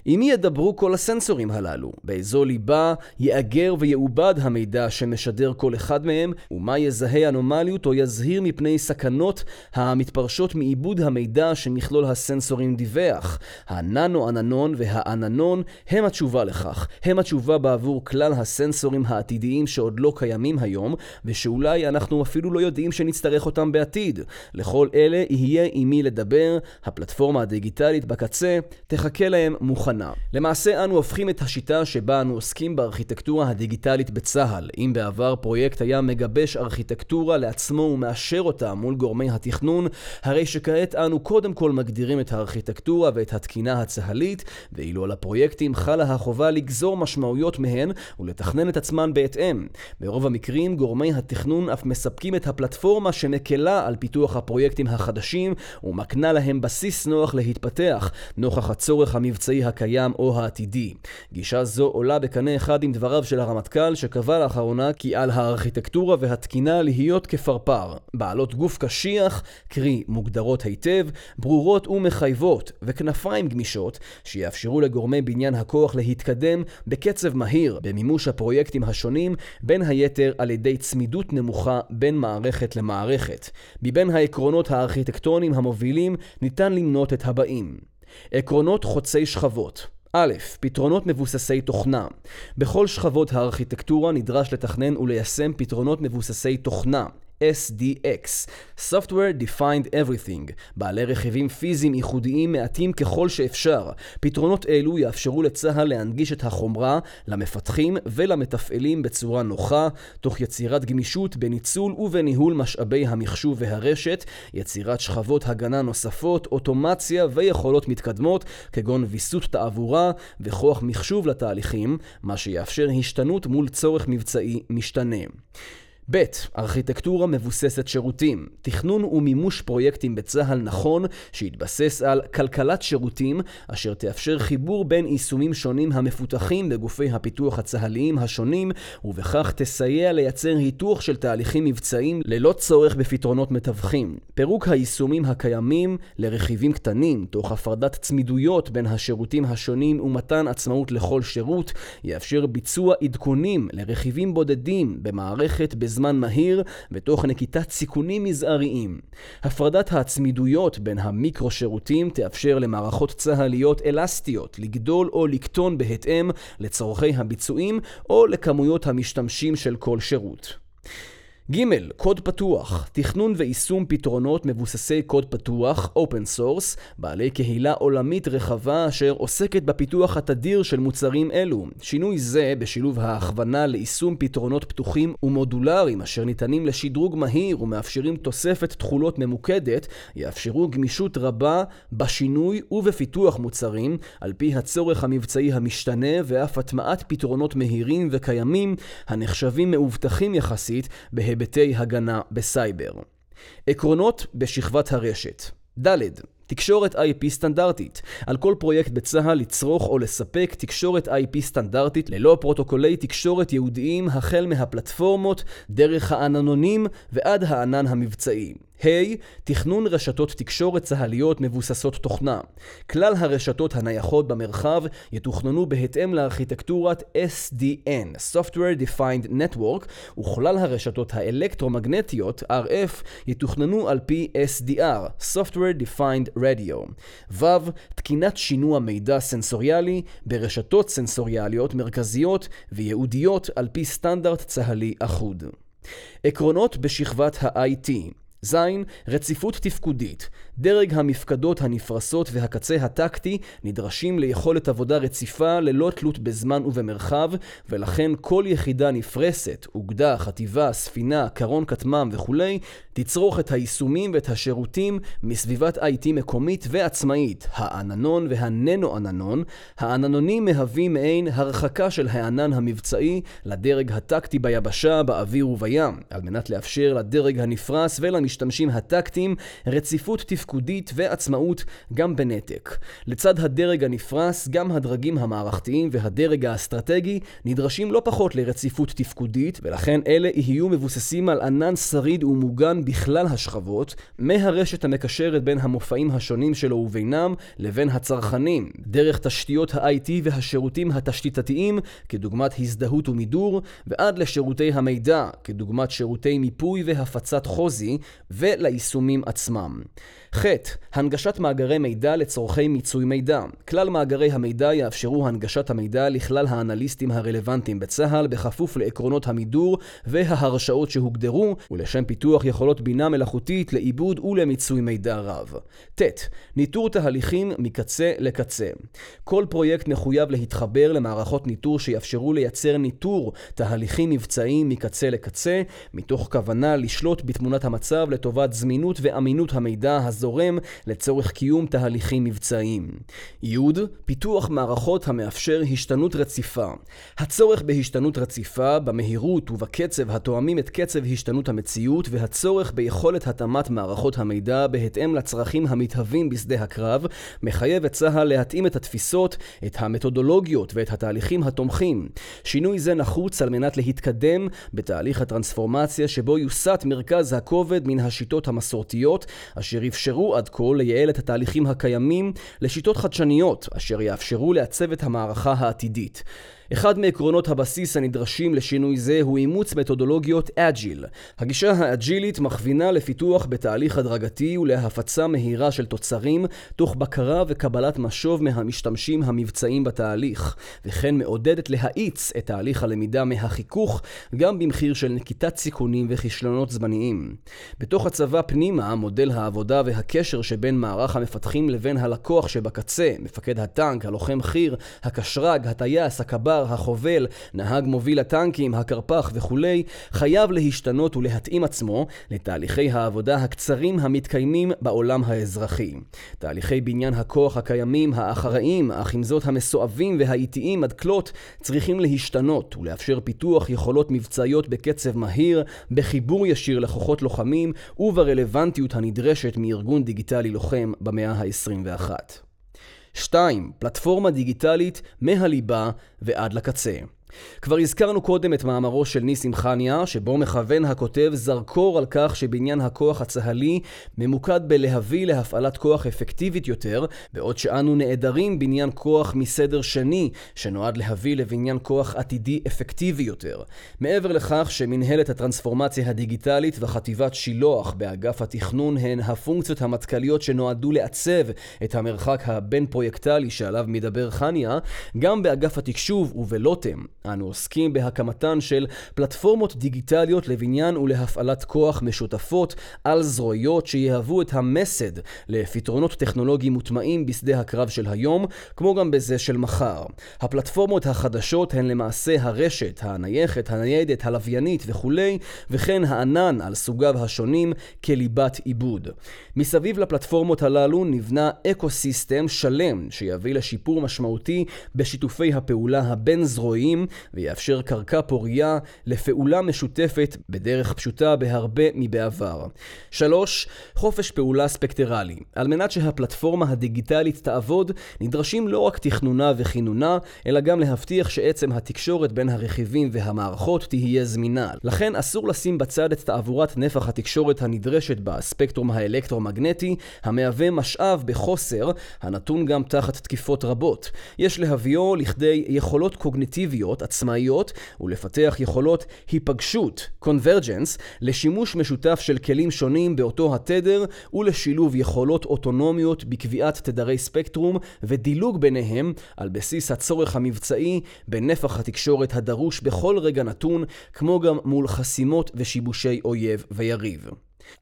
S1: עם מי ידברו כל הסנסורים הללו? באיזו ליבה יאגר ויעובד המידע שמשדר כל אחד מהם? ומה יזהה אנומליות או יזהיר מפני סכנות המתפרשות מעיבוד המידע שמכלול הסנסורים דיווח? הננו-עננון והעננון הם התשובה לכך. הם התשובה בעבור כלל הסנסורים העתידיים שעוד לא קיימים היום, ושאולי אנחנו אפילו לא יודעים שנצטרך אותם בעתיד. לכל אלה יהיה עם מי לדבר, הפלטפורמה הדיגיטלית בקצה תחכה להם מוכנה. מוכנה. למעשה אנו הופכים את השיטה שבה אנו עוסקים בארכיטקטורה הדיגיטלית בצה"ל. אם בעבר פרויקט היה מגבש ארכיטקטורה לעצמו ומאשר אותה מול גורמי התכנון, הרי שכעת אנו קודם כל מגדירים את הארכיטקטורה ואת התקינה הצה"לית, ואילו על הפרויקטים חלה החובה לגזור משמעויות מהן ולתכנן את עצמן בהתאם. ברוב המקרים גורמי התכנון אף מספקים את הפלטפורמה שמקלה על פיתוח הפרויקטים החדשים ומקנה להם בסיס נוח להתפתח, נוכח הצורך המבצעי הקיים. הקיים או העתידי. גישה זו עולה בקנה אחד עם דבריו של הרמטכ"ל שקבע לאחרונה כי על הארכיטקטורה והתקינה להיות כפרפר, בעלות גוף קשיח, קרי מוגדרות היטב, ברורות ומחייבות, וכנפיים גמישות, שיאפשרו לגורמי בניין הכוח להתקדם בקצב מהיר במימוש הפרויקטים השונים, בין היתר על ידי צמידות נמוכה בין מערכת למערכת. מבין העקרונות הארכיטקטוניים המובילים ניתן למנות את הבאים עקרונות חוצי שכבות א', פתרונות מבוססי תוכנה. בכל שכבות הארכיטקטורה נדרש לתכנן וליישם פתרונות מבוססי תוכנה. SDX, Software Defined Everything, בעלי רכיבים פיזיים ייחודיים מעטים ככל שאפשר. פתרונות אלו יאפשרו לצה"ל להנגיש את החומרה למפתחים ולמתפעלים בצורה נוחה, תוך יצירת גמישות בניצול ובניהול משאבי המחשוב והרשת, יצירת שכבות הגנה נוספות, אוטומציה ויכולות מתקדמות, כגון ויסות תעבורה וכוח מחשוב לתהליכים, מה שיאפשר השתנות מול צורך מבצעי משתנה. ב. ארכיטקטורה מבוססת שירותים. תכנון ומימוש פרויקטים בצה"ל נכון שיתבסס על כלכלת שירותים אשר תאפשר חיבור בין יישומים שונים המפותחים בגופי הפיתוח הצה"ליים השונים ובכך תסייע לייצר היתוך של תהליכים מבצעיים ללא צורך בפתרונות מתווכים. פירוק היישומים הקיימים לרכיבים קטנים תוך הפרדת צמידויות בין השירותים השונים ומתן עצמאות לכל שירות יאפשר ביצוע עדכונים לרכיבים בודדים במערכת בזמן מהיר ותוך נקיטת סיכונים מזעריים. הפרדת הצמידויות בין המיקרו-שירותים תאפשר למערכות צה"ליות אלסטיות לגדול או לקטון בהתאם לצורכי הביצועים או לכמויות המשתמשים של כל שירות. ג. קוד פתוח, תכנון ויישום פתרונות מבוססי קוד פתוח, Open Source, בעלי קהילה עולמית רחבה אשר עוסקת בפיתוח התדיר של מוצרים אלו. שינוי זה, בשילוב ההכוונה ליישום פתרונות פתוחים ומודולריים אשר ניתנים לשדרוג מהיר ומאפשרים תוספת תכולות ממוקדת, יאפשרו גמישות רבה בשינוי ובפיתוח מוצרים, על פי הצורך המבצעי המשתנה ואף הטמעת פתרונות מהירים וקיימים, הנחשבים מאובטחים יחסית בהיבטי הגנה בסייבר. עקרונות בשכבת הרשת ד. תקשורת IP סטנדרטית. על כל פרויקט בצה"ל לצרוך או לספק תקשורת IP סטנדרטית ללא פרוטוקולי תקשורת ייעודיים החל מהפלטפורמות, דרך העננונים ועד הענן המבצעי. ה' תכנון רשתות תקשורת צה"ליות מבוססות תוכנה. כלל הרשתות הנייחות במרחב יתוכננו בהתאם לארכיטקטורת SDN, Software Defined Network, וכלל הרשתות האלקטרומגנטיות, RF, יתוכננו על פי SDR, Software Defined Radio. ו' תקינת שינוע מידע סנסוריאלי ברשתות סנסוריאליות מרכזיות וייעודיות על פי סטנדרט צה"לי אחוד. עקרונות בשכבת ה-IT ז. רציפות תפקודית. דרג המפקדות הנפרסות והקצה הטקטי נדרשים ליכולת עבודה רציפה ללא תלות בזמן ובמרחב, ולכן כל יחידה נפרסת, אוגדה, חטיבה, ספינה, קרון כטמ"ם וכולי, תצרוך את היישומים ואת השירותים מסביבת IT מקומית ועצמאית, העננון והננו-עננון. העננונים מהווים מעין הרחקה של הענן המבצעי לדרג הטקטי ביבשה, באוויר ובים, על מנת לאפשר לדרג הנפרס ולמשתמשים הטקטיים רציפות תפקודית ועצמאות גם בנתק. לצד הדרג הנפרס, גם הדרגים המערכתיים והדרג האסטרטגי נדרשים לא פחות לרציפות תפקודית, ולכן אלה יהיו מבוססים על ענן שריד ומוגן בכלל השכבות, מהרשת המקשרת בין המופעים השונים שלו ובינם, לבין הצרכנים, דרך תשתיות ה-IT והשירותים התשתיתתיים, כדוגמת הזדהות ומידור, ועד לשירותי המידע, כדוגמת שירותי מיפוי והפצת חוזי, וליישומים עצמם. ח. הנגשת מאגרי מידע לצורכי מיצוי מידע. כלל מאגרי המידע יאפשרו הנגשת המידע לכלל האנליסטים הרלוונטיים בצה"ל בכפוף לעקרונות המידור וההרשאות שהוגדרו ולשם פיתוח יכולות בינה מלאכותית לעיבוד ולמיצוי מידע רב. ט. ניטור תהליכים מקצה לקצה. כל פרויקט מחויב להתחבר למערכות ניטור שיאפשרו לייצר ניטור תהליכים מבצעיים מקצה לקצה, מתוך כוונה לשלוט בתמונת המצב לטובת זמינות ואמינות המידע הזורם לצורך קיום תהליכים מבצעיים. י. פיתוח מערכות המאפשר השתנות רציפה. הצורך בהשתנות רציפה, במהירות ובקצב התואמים את קצב השתנות המציאות והצורך ביכולת התאמת מערכות המידע בהתאם לצרכים המתהווים בשדה הקרב, מחייב את צה"ל להתאים את התפיסות, את המתודולוגיות ואת התהליכים התומכים. שינוי זה נחוץ על מנת להתקדם בתהליך הטרנספורמציה שבו יוסט מרכז הכובד מן השיטות המסורתיות, אשר אפשרו אפשרו עד כה לייעל את התהליכים הקיימים לשיטות חדשניות, אשר יאפשרו לעצב את המערכה העתידית. אחד מעקרונות הבסיס הנדרשים לשינוי זה הוא אימוץ מתודולוגיות Agile. הגישה האג'ילית מכווינה לפיתוח בתהליך הדרגתי ולהפצה מהירה של תוצרים, תוך בקרה וקבלת משוב מהמשתמשים המבצעיים בתהליך, וכן מעודדת להאיץ את תהליך הלמידה מהחיכוך, גם במחיר של נקיטת סיכונים וכישלונות זמניים. בתוך הצבא פנימה, מודל העבודה והקשר שבין מערך המפתחים לבין הלקוח שבקצה, מפקד הטנק, הלוחם חי"ר, הקשרג, הטייס, הקבר, החובל, נהג מוביל הטנקים, הקרפ"ח וכולי, חייב להשתנות ולהתאים עצמו לתהליכי העבודה הקצרים המתקיימים בעולם האזרחי. תהליכי בניין הכוח הקיימים, האחראיים, אך עם זאת המסואבים והאיטיים עד כלות, צריכים להשתנות ולאפשר פיתוח יכולות מבצעיות בקצב מהיר, בחיבור ישיר לכוחות לוחמים וברלוונטיות הנדרשת מארגון דיגיטלי לוחם במאה ה-21. 2. פלטפורמה דיגיטלית מהליבה ועד לקצה. כבר הזכרנו קודם את מאמרו של ניסים חניה, שבו מכוון הכותב זרקור על כך שבניין הכוח הצה"לי ממוקד בלהביא להפעלת כוח אפקטיבית יותר, בעוד שאנו נעדרים בניין כוח מסדר שני, שנועד להביא לבניין כוח עתידי אפקטיבי יותר. מעבר לכך שמנהלת הטרנספורמציה הדיגיטלית וחטיבת שילוח באגף התכנון הן הפונקציות המטכ"ליות שנועדו לעצב את המרחק הבין-פרויקטלי שעליו מדבר חניה, גם באגף התקשוב ובלוטם אנו עוסקים בהקמתן של פלטפורמות דיגיטליות לבניין ולהפעלת כוח משותפות על זרועיות שיהוו את המסד לפתרונות טכנולוגיים מוטמעים בשדה הקרב של היום, כמו גם בזה של מחר. הפלטפורמות החדשות הן למעשה הרשת, הנייחת, הניידת, הלוויינית וכולי, וכן הענן על סוגיו השונים כליבת עיבוד. מסביב לפלטפורמות הללו נבנה ecosystem שלם שיביא לשיפור משמעותי בשיתופי הפעולה הבין-זרועיים ויאפשר קרקע פורייה לפעולה משותפת בדרך פשוטה בהרבה מבעבר. 3. חופש פעולה ספקטרלי. על מנת שהפלטפורמה הדיגיטלית תעבוד, נדרשים לא רק תכנונה וכינונה, אלא גם להבטיח שעצם התקשורת בין הרכיבים והמערכות תהיה זמינה. לכן אסור לשים בצד את תעבורת נפח התקשורת הנדרשת בספקטרום האלקטרומגנטי, המהווה משאב בחוסר, הנתון גם תחת תקיפות רבות. יש להביאו לכדי יכולות קוגניטיביות עצמאיות ולפתח יכולות היפגשות, convergence, לשימוש משותף של כלים שונים באותו התדר ולשילוב יכולות אוטונומיות בקביעת תדרי ספקטרום ודילוג ביניהם על בסיס הצורך המבצעי בנפח התקשורת הדרוש בכל רגע נתון, כמו גם מול חסימות ושיבושי אויב ויריב.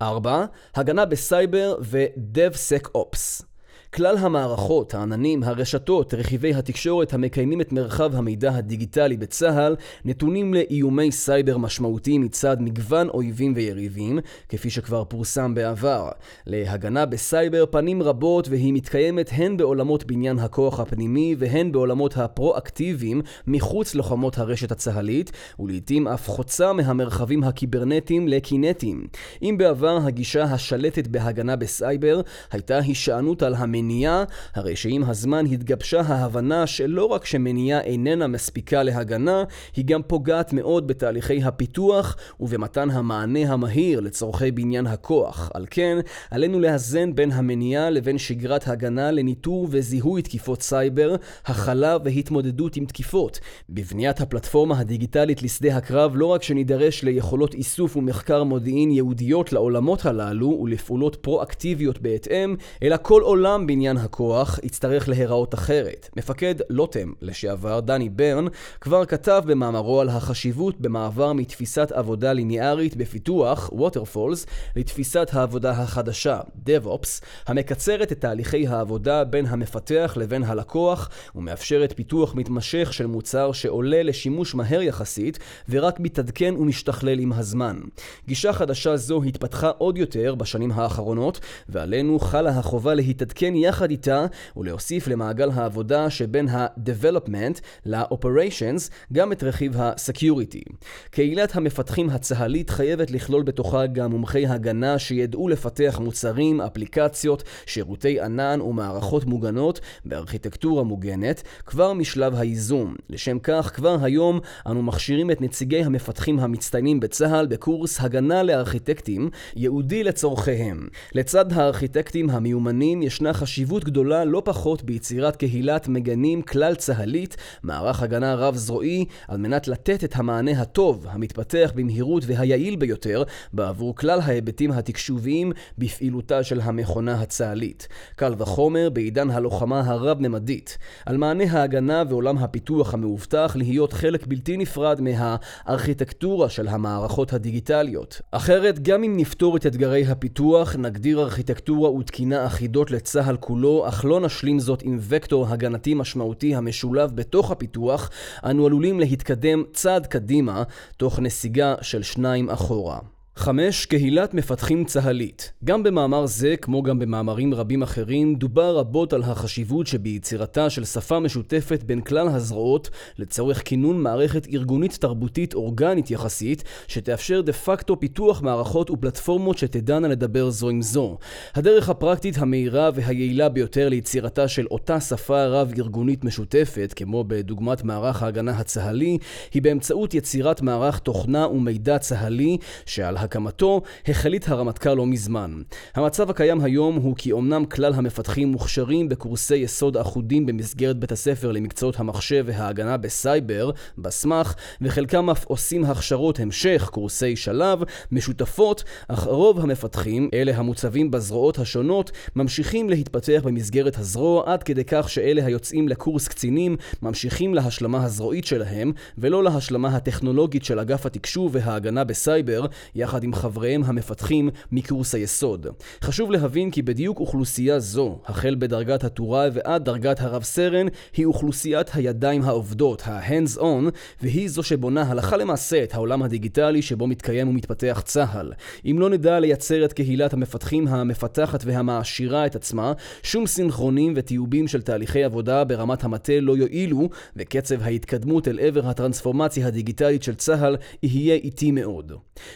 S1: 4. הגנה בסייבר ו-DevSecOps כלל המערכות, העננים, הרשתות, רכיבי התקשורת המקיימים את מרחב המידע הדיגיטלי בצה"ל נתונים לאיומי סייבר משמעותיים מצד מגוון אויבים ויריבים, כפי שכבר פורסם בעבר. להגנה בסייבר פנים רבות והיא מתקיימת הן בעולמות בניין הכוח הפנימי והן בעולמות הפרואקטיביים מחוץ לחומות הרשת הצה"לית, ולעיתים אף חוצה מהמרחבים הקיברנטיים לקינטיים. אם בעבר הגישה השלטת בהגנה בסייבר הייתה הישענות על המ... מניעה, הרי שעם הזמן התגבשה ההבנה שלא רק שמניעה איננה מספיקה להגנה, היא גם פוגעת מאוד בתהליכי הפיתוח ובמתן המענה המהיר לצורכי בניין הכוח. על כן, עלינו לאזן בין המניעה לבין שגרת הגנה לניטור וזיהוי תקיפות סייבר, הכלה והתמודדות עם תקיפות. בבניית הפלטפורמה הדיגיטלית לשדה הקרב לא רק שנידרש ליכולות איסוף ומחקר מודיעין ייעודיות לעולמות הללו ולפעולות פרואקטיביות בהתאם, אלא כל עולם בניין הכוח יצטרך להיראות אחרת. מפקד לוטם, לשעבר דני ברן, כבר כתב במאמרו על החשיבות במעבר מתפיסת עבודה ליניארית בפיתוח, ווטרפולס, לתפיסת העבודה החדשה, DevOps, המקצרת את תהליכי העבודה בין המפתח לבין הלקוח, ומאפשרת פיתוח מתמשך של מוצר שעולה לשימוש מהר יחסית, ורק מתעדכן ומשתכלל עם הזמן. גישה חדשה זו התפתחה עוד יותר בשנים האחרונות, ועלינו חלה החובה להתעדכן יחד איתה ולהוסיף למעגל העבודה שבין ה-Development ל-Operations גם את רכיב ה-Security. קהילת המפתחים הצה"לית חייבת לכלול בתוכה גם מומחי הגנה שידעו לפתח מוצרים, אפליקציות, שירותי ענן ומערכות מוגנות בארכיטקטורה מוגנת כבר משלב הייזום. לשם כך, כבר היום אנו מכשירים את נציגי המפתחים המצטיינים בצה"ל בקורס הגנה לארכיטקטים ייעודי לצורכיהם. לצד הארכיטקטים המיומנים ישנה חשיבות חשיבות גדולה לא פחות ביצירת קהילת מגנים כלל צה"לית, מערך הגנה רב-זרועי, על מנת לתת את המענה הטוב, המתפתח במהירות והיעיל ביותר, בעבור כלל ההיבטים התקשוביים בפעילותה של המכונה הצה"לית. קל וחומר בעידן הלוחמה הרב-ממדית. על מענה ההגנה ועולם הפיתוח המאובטח להיות חלק בלתי נפרד מהארכיטקטורה של המערכות הדיגיטליות. אחרת, גם אם נפתור את אתגרי הפיתוח, נגדיר ארכיטקטורה ותקינה אחידות לצה"ל כולו, אך לא נשלים זאת עם וקטור הגנתי משמעותי המשולב בתוך הפיתוח, אנו עלולים להתקדם צעד קדימה, תוך נסיגה של שניים אחורה. 5. קהילת מפתחים צה"לית. גם במאמר זה, כמו גם במאמרים רבים אחרים, דובר רבות על החשיבות שביצירתה של שפה משותפת בין כלל הזרועות לצורך כינון מערכת ארגונית תרבותית אורגנית יחסית, שתאפשר דה פקטו פיתוח מערכות ופלטפורמות שתדענה לדבר זו עם זו. הדרך הפרקטית המהירה והיעילה ביותר ליצירתה של אותה שפה רב-ארגונית משותפת, כמו בדוגמת מערך ההגנה הצה"לי, היא באמצעות יצירת מערך תוכנה ומידע צה"לי, שעל בהקמתו החליט הרמטכ"ל לא מזמן. המצב הקיים היום הוא כי אמנם כלל המפתחים מוכשרים בקורסי יסוד אחודים במסגרת בית הספר למקצועות המחשב וההגנה בסייבר, בסמך, וחלקם אף עושים הכשרות המשך, קורסי שלב, משותפות, אך רוב המפתחים, אלה המוצבים בזרועות השונות, ממשיכים להתפתח במסגרת הזרוע עד כדי כך שאלה היוצאים לקורס קצינים ממשיכים להשלמה הזרועית שלהם, ולא להשלמה הטכנולוגית של אגף התקשוב וההגנה בסייבר, יחד עם חבריהם המפתחים מקורס היסוד. חשוב להבין כי בדיוק אוכלוסייה זו, החל בדרגת הטוראי ועד דרגת הרב סרן, היא אוכלוסיית הידיים העובדות, ה-hands on, והיא זו שבונה הלכה למעשה את העולם הדיגיטלי שבו מתקיים ומתפתח צה"ל. אם לא נדע לייצר את קהילת המפתחים המפתחת והמעשירה את עצמה, שום סינכרונים וטיובים של תהליכי עבודה ברמת המטה לא יועילו, וקצב ההתקדמות אל עבר הטרנספורמציה הדיגיטלית של צה"ל יהיה איטי מאוד.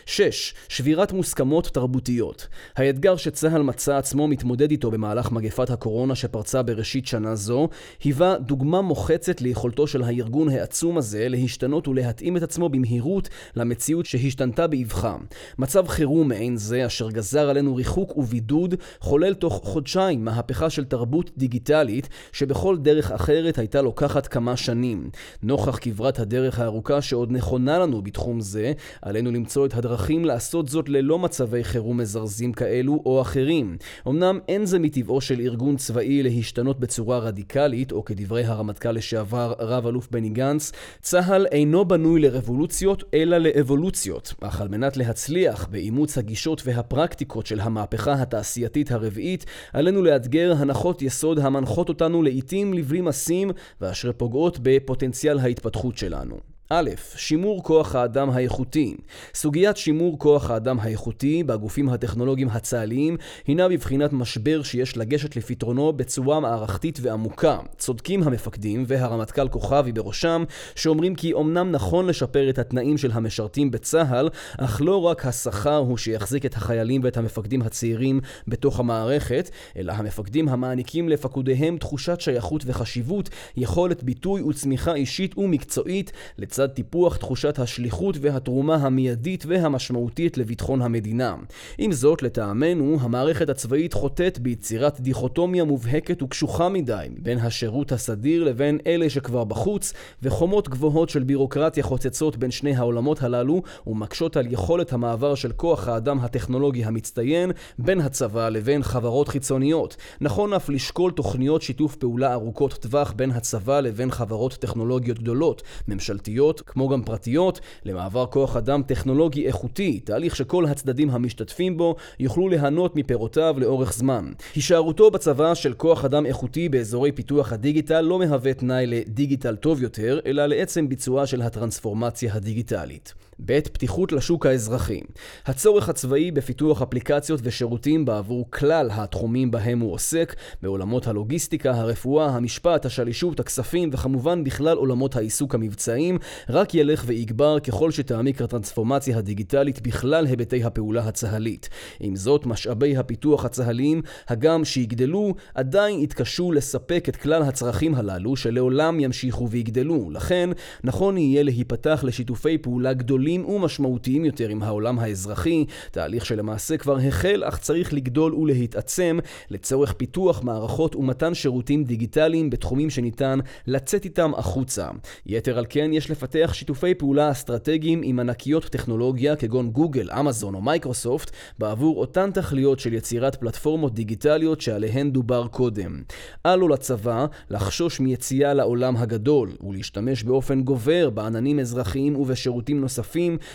S1: 6. שבירת מוסכמות תרבותיות. האתגר שצה"ל מצא עצמו מתמודד איתו במהלך מגפת הקורונה שפרצה בראשית שנה זו, היווה דוגמה מוחצת ליכולתו של הארגון העצום הזה להשתנות ולהתאים את עצמו במהירות למציאות שהשתנתה באבחה. מצב חירום מעין זה, אשר גזר עלינו ריחוק ובידוד, חולל תוך חודשיים מהפכה של תרבות דיגיטלית, שבכל דרך אחרת הייתה לוקחת כמה שנים. נוכח כברת הדרך הארוכה שעוד נכונה לנו בתחום זה, עלינו למצוא את הדרכים לעשות זאת ללא מצבי חירום מזרזים כאלו או אחרים. אמנם אין זה מטבעו של ארגון צבאי להשתנות בצורה רדיקלית, או כדברי הרמטכ"ל לשעבר רב אלוף בני גנץ, צה"ל אינו בנוי לרבולוציות אלא לאבולוציות, אך על מנת להצליח באימוץ הגישות והפרקטיקות של המהפכה התעשייתית הרביעית, עלינו לאתגר הנחות יסוד המנחות אותנו לעיתים לבלי משים ואשר פוגעות בפוטנציאל ההתפתחות שלנו. א', שימור כוח האדם האיכותי. סוגיית שימור כוח האדם האיכותי בגופים הטכנולוגיים הצה"ליים הינה בבחינת משבר שיש לגשת לפתרונו בצורה מערכתית ועמוקה. צודקים המפקדים והרמטכ"ל כוכבי בראשם, שאומרים כי אמנם נכון לשפר את התנאים של המשרתים בצה"ל, אך לא רק השכר הוא שיחזיק את החיילים ואת המפקדים הצעירים בתוך המערכת, אלא המפקדים המעניקים לפקודיהם תחושת שייכות וחשיבות, יכולת ביטוי וצמיחה אישית ומקצועית, לצד טיפוח תחושת השליחות והתרומה המיידית והמשמעותית לביטחון המדינה. עם זאת, לטעמנו, המערכת הצבאית חוטאת ביצירת דיכוטומיה מובהקת וקשוחה מדי בין השירות הסדיר לבין אלה שכבר בחוץ, וחומות גבוהות של בירוקרטיה חוצצות בין שני העולמות הללו, ומקשות על יכולת המעבר של כוח האדם הטכנולוגי המצטיין בין הצבא לבין חברות חיצוניות. נכון אף לשקול תוכניות שיתוף פעולה ארוכות טווח בין הצבא לבין חברות טכנולוגיות גדולות, ממשלתיות ממשלתיות, כמו גם פרטיות, למעבר כוח אדם טכנולוגי איכותי, תהליך שכל הצדדים המשתתפים בו יוכלו ליהנות מפירותיו לאורך זמן. הישארותו בצבא של כוח אדם איכותי באזורי פיתוח הדיגיטל לא מהווה תנאי לדיגיטל טוב יותר, אלא לעצם ביצועה של הטרנספורמציה הדיגיטלית. ב' פתיחות לשוק האזרחי. הצורך הצבאי בפיתוח אפליקציות ושירותים בעבור כלל התחומים בהם הוא עוסק, בעולמות הלוגיסטיקה, הרפואה, המשפט, השלישות, הכספים וכמובן בכלל עולמות העיסוק המבצעיים, רק ילך ויגבר ככל שתעמיק הטרנספורמציה הדיגיטלית בכלל היבטי הפעולה הצה"לית. עם זאת, משאבי הפיתוח הצה"ליים, הגם שיגדלו, עדיין יתקשו לספק את כלל הצרכים הללו, שלעולם ימשיכו ויגדלו. לכן, נכון יהיה להיפתח לשיתופי פעולה גדולים ומשמעותיים יותר עם העולם האזרחי, תהליך שלמעשה כבר החל, אך צריך לגדול ולהתעצם, לצורך פיתוח מערכות ומתן שירותים דיגיטליים בתחומים שניתן לצאת איתם החוצה. יתר על כן, יש לפתח שיתופי פעולה אסטרטגיים עם ענקיות טכנולוגיה כגון גוגל, אמזון או מייקרוסופט בעבור אותן תכליות של יצירת פלטפורמות דיגיטליות שעליהן דובר קודם. אל לו לצבא לחשוש מיציאה לעולם הגדול ולהשתמש באופן גובר בעננים אזרחיים ובשירותים נוספים,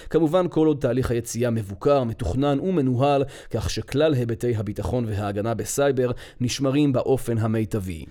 S1: כמובן כל עוד תהליך היציאה מבוקר, מתוכנן ומנוהל, כך שכלל היבטי הביטחון וההגנה בסייבר נשמרים באופן המיטבי.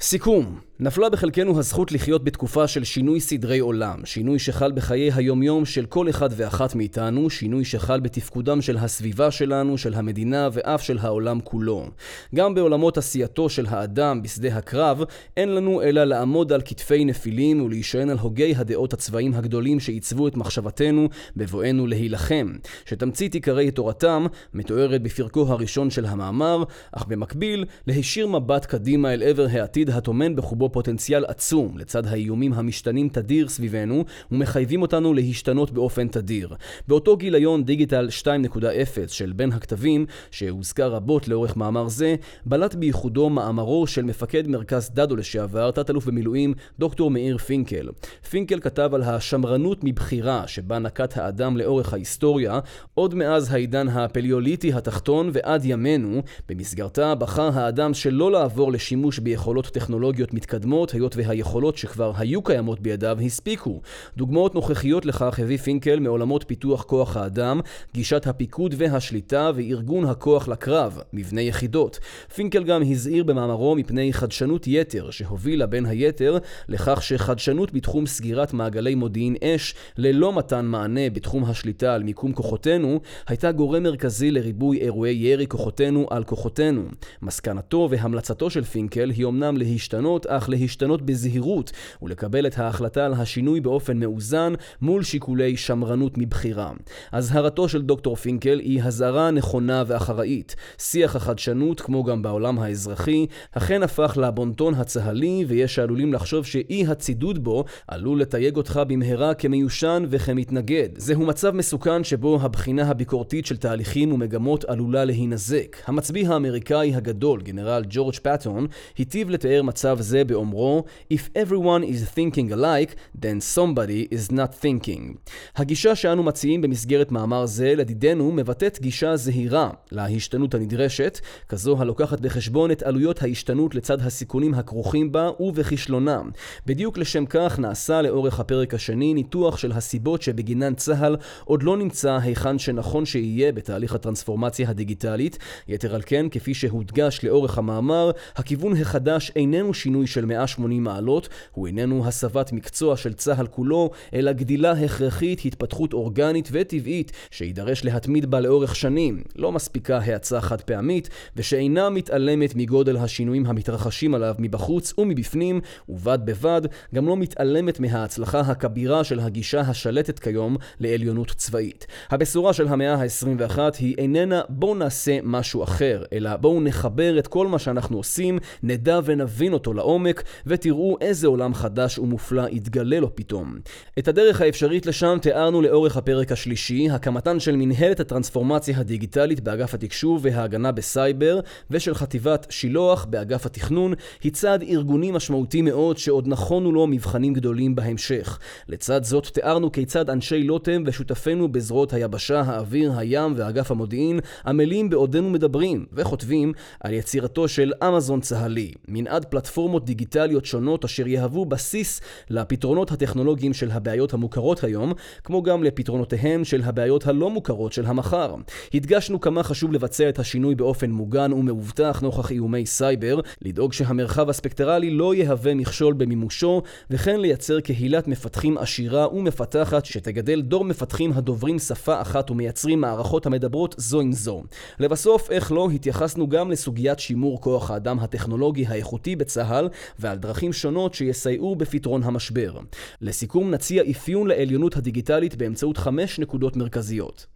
S1: סיכום נפלה בחלקנו הזכות לחיות בתקופה של שינוי סדרי עולם, שינוי שחל בחיי היומיום של כל אחד ואחת מאיתנו, שינוי שחל בתפקודם של הסביבה שלנו, של המדינה ואף של העולם כולו. גם בעולמות עשייתו של האדם בשדה הקרב, אין לנו אלא לעמוד על כתפי נפילים ולהישען על הוגי הדעות הצבאיים הגדולים שעיצבו את מחשבתנו בבואנו להילחם. שתמצית עיקרי תורתם מתוארת בפרקו הראשון של המאמר, אך במקביל להישיר מבט קדימה אל עבר העתיד הטומן בחובו פוטנציאל עצום לצד האיומים המשתנים תדיר סביבנו ומחייבים אותנו להשתנות באופן תדיר. באותו גיליון דיגיטל 2.0 של בין הכתבים, שהוזכר רבות לאורך מאמר זה, בלט בייחודו מאמרו של מפקד מרכז דדו לשעבר, תת-אלוף במילואים, דוקטור מאיר פינקל. פינקל כתב על השמרנות מבחירה שבה נקט האדם לאורך ההיסטוריה, עוד מאז העידן הפליוליטי התחתון ועד ימינו, במסגרתה בחר האדם שלא לעבור לשימוש ביכולות טכנולוגיות מתקדמות, היות והיכולות שכבר היו קיימות בידיו הספיקו. דוגמאות נוכחיות לכך הביא פינקל מעולמות פיתוח כוח האדם, גישת הפיקוד והשליטה וארגון הכוח לקרב, מבנה יחידות. פינקל גם הזהיר במאמרו מפני חדשנות יתר, שהובילה בין היתר לכך שחדשנות בתחום סגירת מעגלי מודיעין אש, ללא מתן מענה בתחום השליטה על מיקום כוחותינו, הייתה גורם מרכזי לריבוי אירועי ירי כוחותינו על כוחותינו. מסקנתו והמלצתו של פינקל היא אמנם להשתנות, אך להשתנות בזהירות, ולקבל את ההחלטה על השינוי באופן מאוזן מול שיקולי שמרנות מבחירה. אזהרתו של דוקטור פינקל היא הזהרה נכונה ואחראית. שיח החדשנות, כמו גם בעולם האזרחי, אכן הפך לבונטון הצה"לי, ויש שעלולים לחשוב שאי הצידוד בו עלול לתייג אותך במהרה כמיושן וכמתנגד. זהו מצב מסוכן שבו הבחינה הביקורתית של תהליכים ומגמות עלולה להינזק. המצביא האמריקאי הגדול, גנרל ג'ורג' פטון, היטיב לתאר מצב זה באומרו If everyone is thinking alike, then somebody is not thinking. הגישה שאנו מציעים במסגרת מאמר זה לדידנו מבטאת גישה זהירה להשתנות הנדרשת, כזו הלוקחת בחשבון את עלויות ההשתנות לצד הסיכונים הכרוכים בה ובכישלונה. בדיוק לשם כך נעשה לאורך הפרק השני ניתוח של הסיבות שבגינן צה"ל עוד לא נמצא היכן שנכון שיהיה בתהליך הטרנספורמציה הדיגיטלית. יתר על כן, כפי שהודגש לאורך המאמר, הכיוון החדש איננו שינוי של 180 מעלות, הוא איננו הסבת מקצוע של צה"ל כולו, אלא גדילה הכרחית, התפתחות אורגנית וטבעית, שידרש להתמיד בה לאורך שנים. לא מספיקה האצה חד פעמית, ושאינה מתעלמת מגודל השינויים המתרחשים עליו מבחוץ ומבפנים, ובד בבד גם לא מתעלמת מההצלחה הכבירה של הגישה השלטת כיום לעליונות צבאית. הבשורה של המאה ה-21 היא איננה בואו נעשה משהו אחר, אלא בואו נחבר את כל מה שאנחנו עושים, נדע ונבין אותו לעומק, ותראו איזה עולם חדש ומופלא יתגלה לו פתאום. את הדרך האפשרית לשם תיארנו לאורך הפרק השלישי, הקמתן של מנהלת הטרנספורמציה הדיגיטלית באגף התקשוב וההגנה בסייבר, ושל חטיבת שילוח באגף התכנון, היא צעד ארגוני משמעותי מאוד שעוד נכונו לו מבחנים גדולים בהמשך. לצד זאת תיארנו כיצד אנשי לוטם ושותפינו בזרועות היבשה, האוויר, הים ואגף המודיעין עמלים בעודנו מדברים וכותבים על יצירתו של אמזון צה"לי, מנעד פלטפורמות דיגיטליות שונות אשר יהוו בסיס לפתרונות הטכנולוגיים של הבעיות המוכרות היום, כמו גם לפתרונותיהן של הבעיות הלא מוכרות של המחר. הדגשנו כמה חשוב לבצע את השינוי באופן מוגן ומאובטח נוכח איומי סייבר, לדאוג שהמרחב הספקטרלי לא יהווה מכשול במימושו, וכן לייצר קהילת מפתחים עשירה ומפתחת שתגדל דור מפתחים הדוברים שפה אחת ומייצרים מערכות המדברות זו עם זו. לבסוף, איך לא, התייחסנו גם לסוגיית שימור כוח האדם הטכנולוגי האיכותי בצה"ל ועל דרכים שונות שיסייעו בפתרון המשבר. לסיכום נציע אפיון לעליונות הדיגיטלית באמצעות חמש נקודות מרכזיות.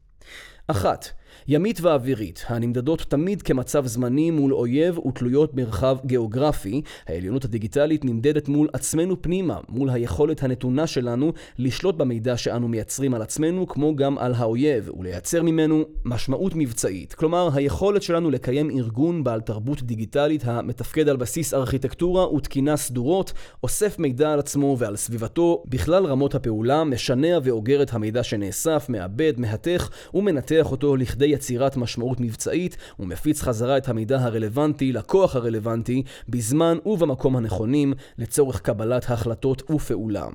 S1: אחת, ימית ואווירית, הנמדדות תמיד כמצב זמני מול אויב ותלויות מרחב גיאוגרפי, העליונות הדיגיטלית נמדדת מול עצמנו פנימה, מול היכולת הנתונה שלנו לשלוט במידע שאנו מייצרים על עצמנו, כמו גם על האויב, ולייצר ממנו משמעות מבצעית. כלומר, היכולת שלנו לקיים ארגון בעל תרבות דיגיטלית המתפקד על בסיס ארכיטקטורה ותקינה סדורות, אוסף מידע על עצמו ועל סביבתו, בכלל רמות הפעולה, משנע ואוגר את המידע שנאסף, מעבד, מהתך ומנתח אותו לכדי יצירת משמעות מבצעית ומפיץ חזרה את המידע הרלוונטי לכוח הרלוונטי בזמן ובמקום הנכונים לצורך קבלת החלטות ופעולה.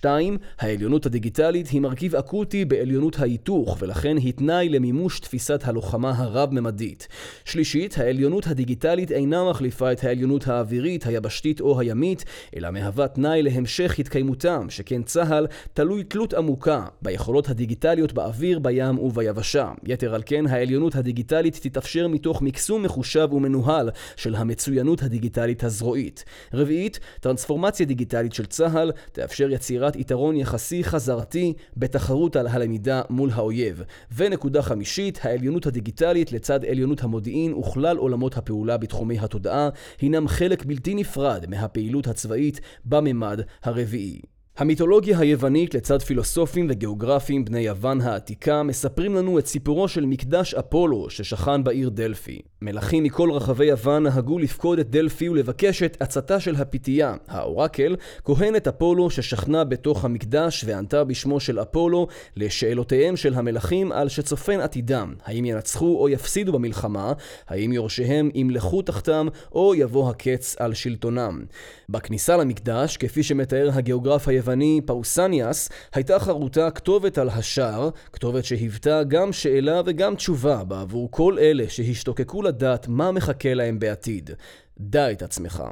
S1: 2. העליונות הדיגיטלית היא מרכיב אקוטי בעליונות ההיתוך, ולכן היא תנאי למימוש תפיסת הלוחמה הרב-ממדית. שלישית, העליונות הדיגיטלית אינה מחליפה את העליונות האווירית, היבשתית או הימית, אלא מהווה תנאי להמשך התקיימותם, שכן צה"ל תלוי תלות עמוקה ביכולות הדיגיטליות באוויר, בים וביבשה. יתר על כן, העליונות הדיגיטלית תתאפשר מתוך מקסום מחושב ומנוהל של המצוינות הדיגיטלית הזרועית. רביעית, טרנספורמציה דיגיטלית של צה"ל תאפשר יצירה יצירת יתרון יחסי חזרתי בתחרות על הלמידה מול האויב. ונקודה חמישית, העליונות הדיגיטלית לצד עליונות המודיעין וכלל עולמות הפעולה בתחומי התודעה, הינם חלק בלתי נפרד מהפעילות הצבאית בממד הרביעי. המיתולוגיה היוונית לצד פילוסופים וגיאוגרפים בני יוון העתיקה מספרים לנו את סיפורו של מקדש אפולו ששכן בעיר דלפי. מלכים מכל רחבי יוון נהגו לפקוד את דלפי ולבקש את עצתה של הפיתייה, האורקל, כהנת אפולו ששכנה בתוך המקדש וענתה בשמו של אפולו לשאלותיהם של המלכים על שצופן עתידם, האם ינצחו או יפסידו במלחמה, האם יורשיהם ימלכו תחתם או יבוא הקץ על שלטונם. בכניסה למקדש, כפי שמתאר הגיאוגרף היווני פאוסניאס, הייתה חרוטה כתובת על השער, כתובת שהיוותה גם שאלה וגם תשובה בעבור כל אלה שהשתוקקו לדעת מה מחכה להם בעתיד. דע את עצמך.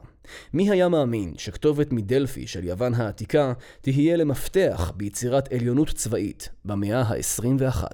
S1: מי היה מאמין שכתובת מדלפי של יוון העתיקה תהיה למפתח ביצירת עליונות צבאית במאה ה-21?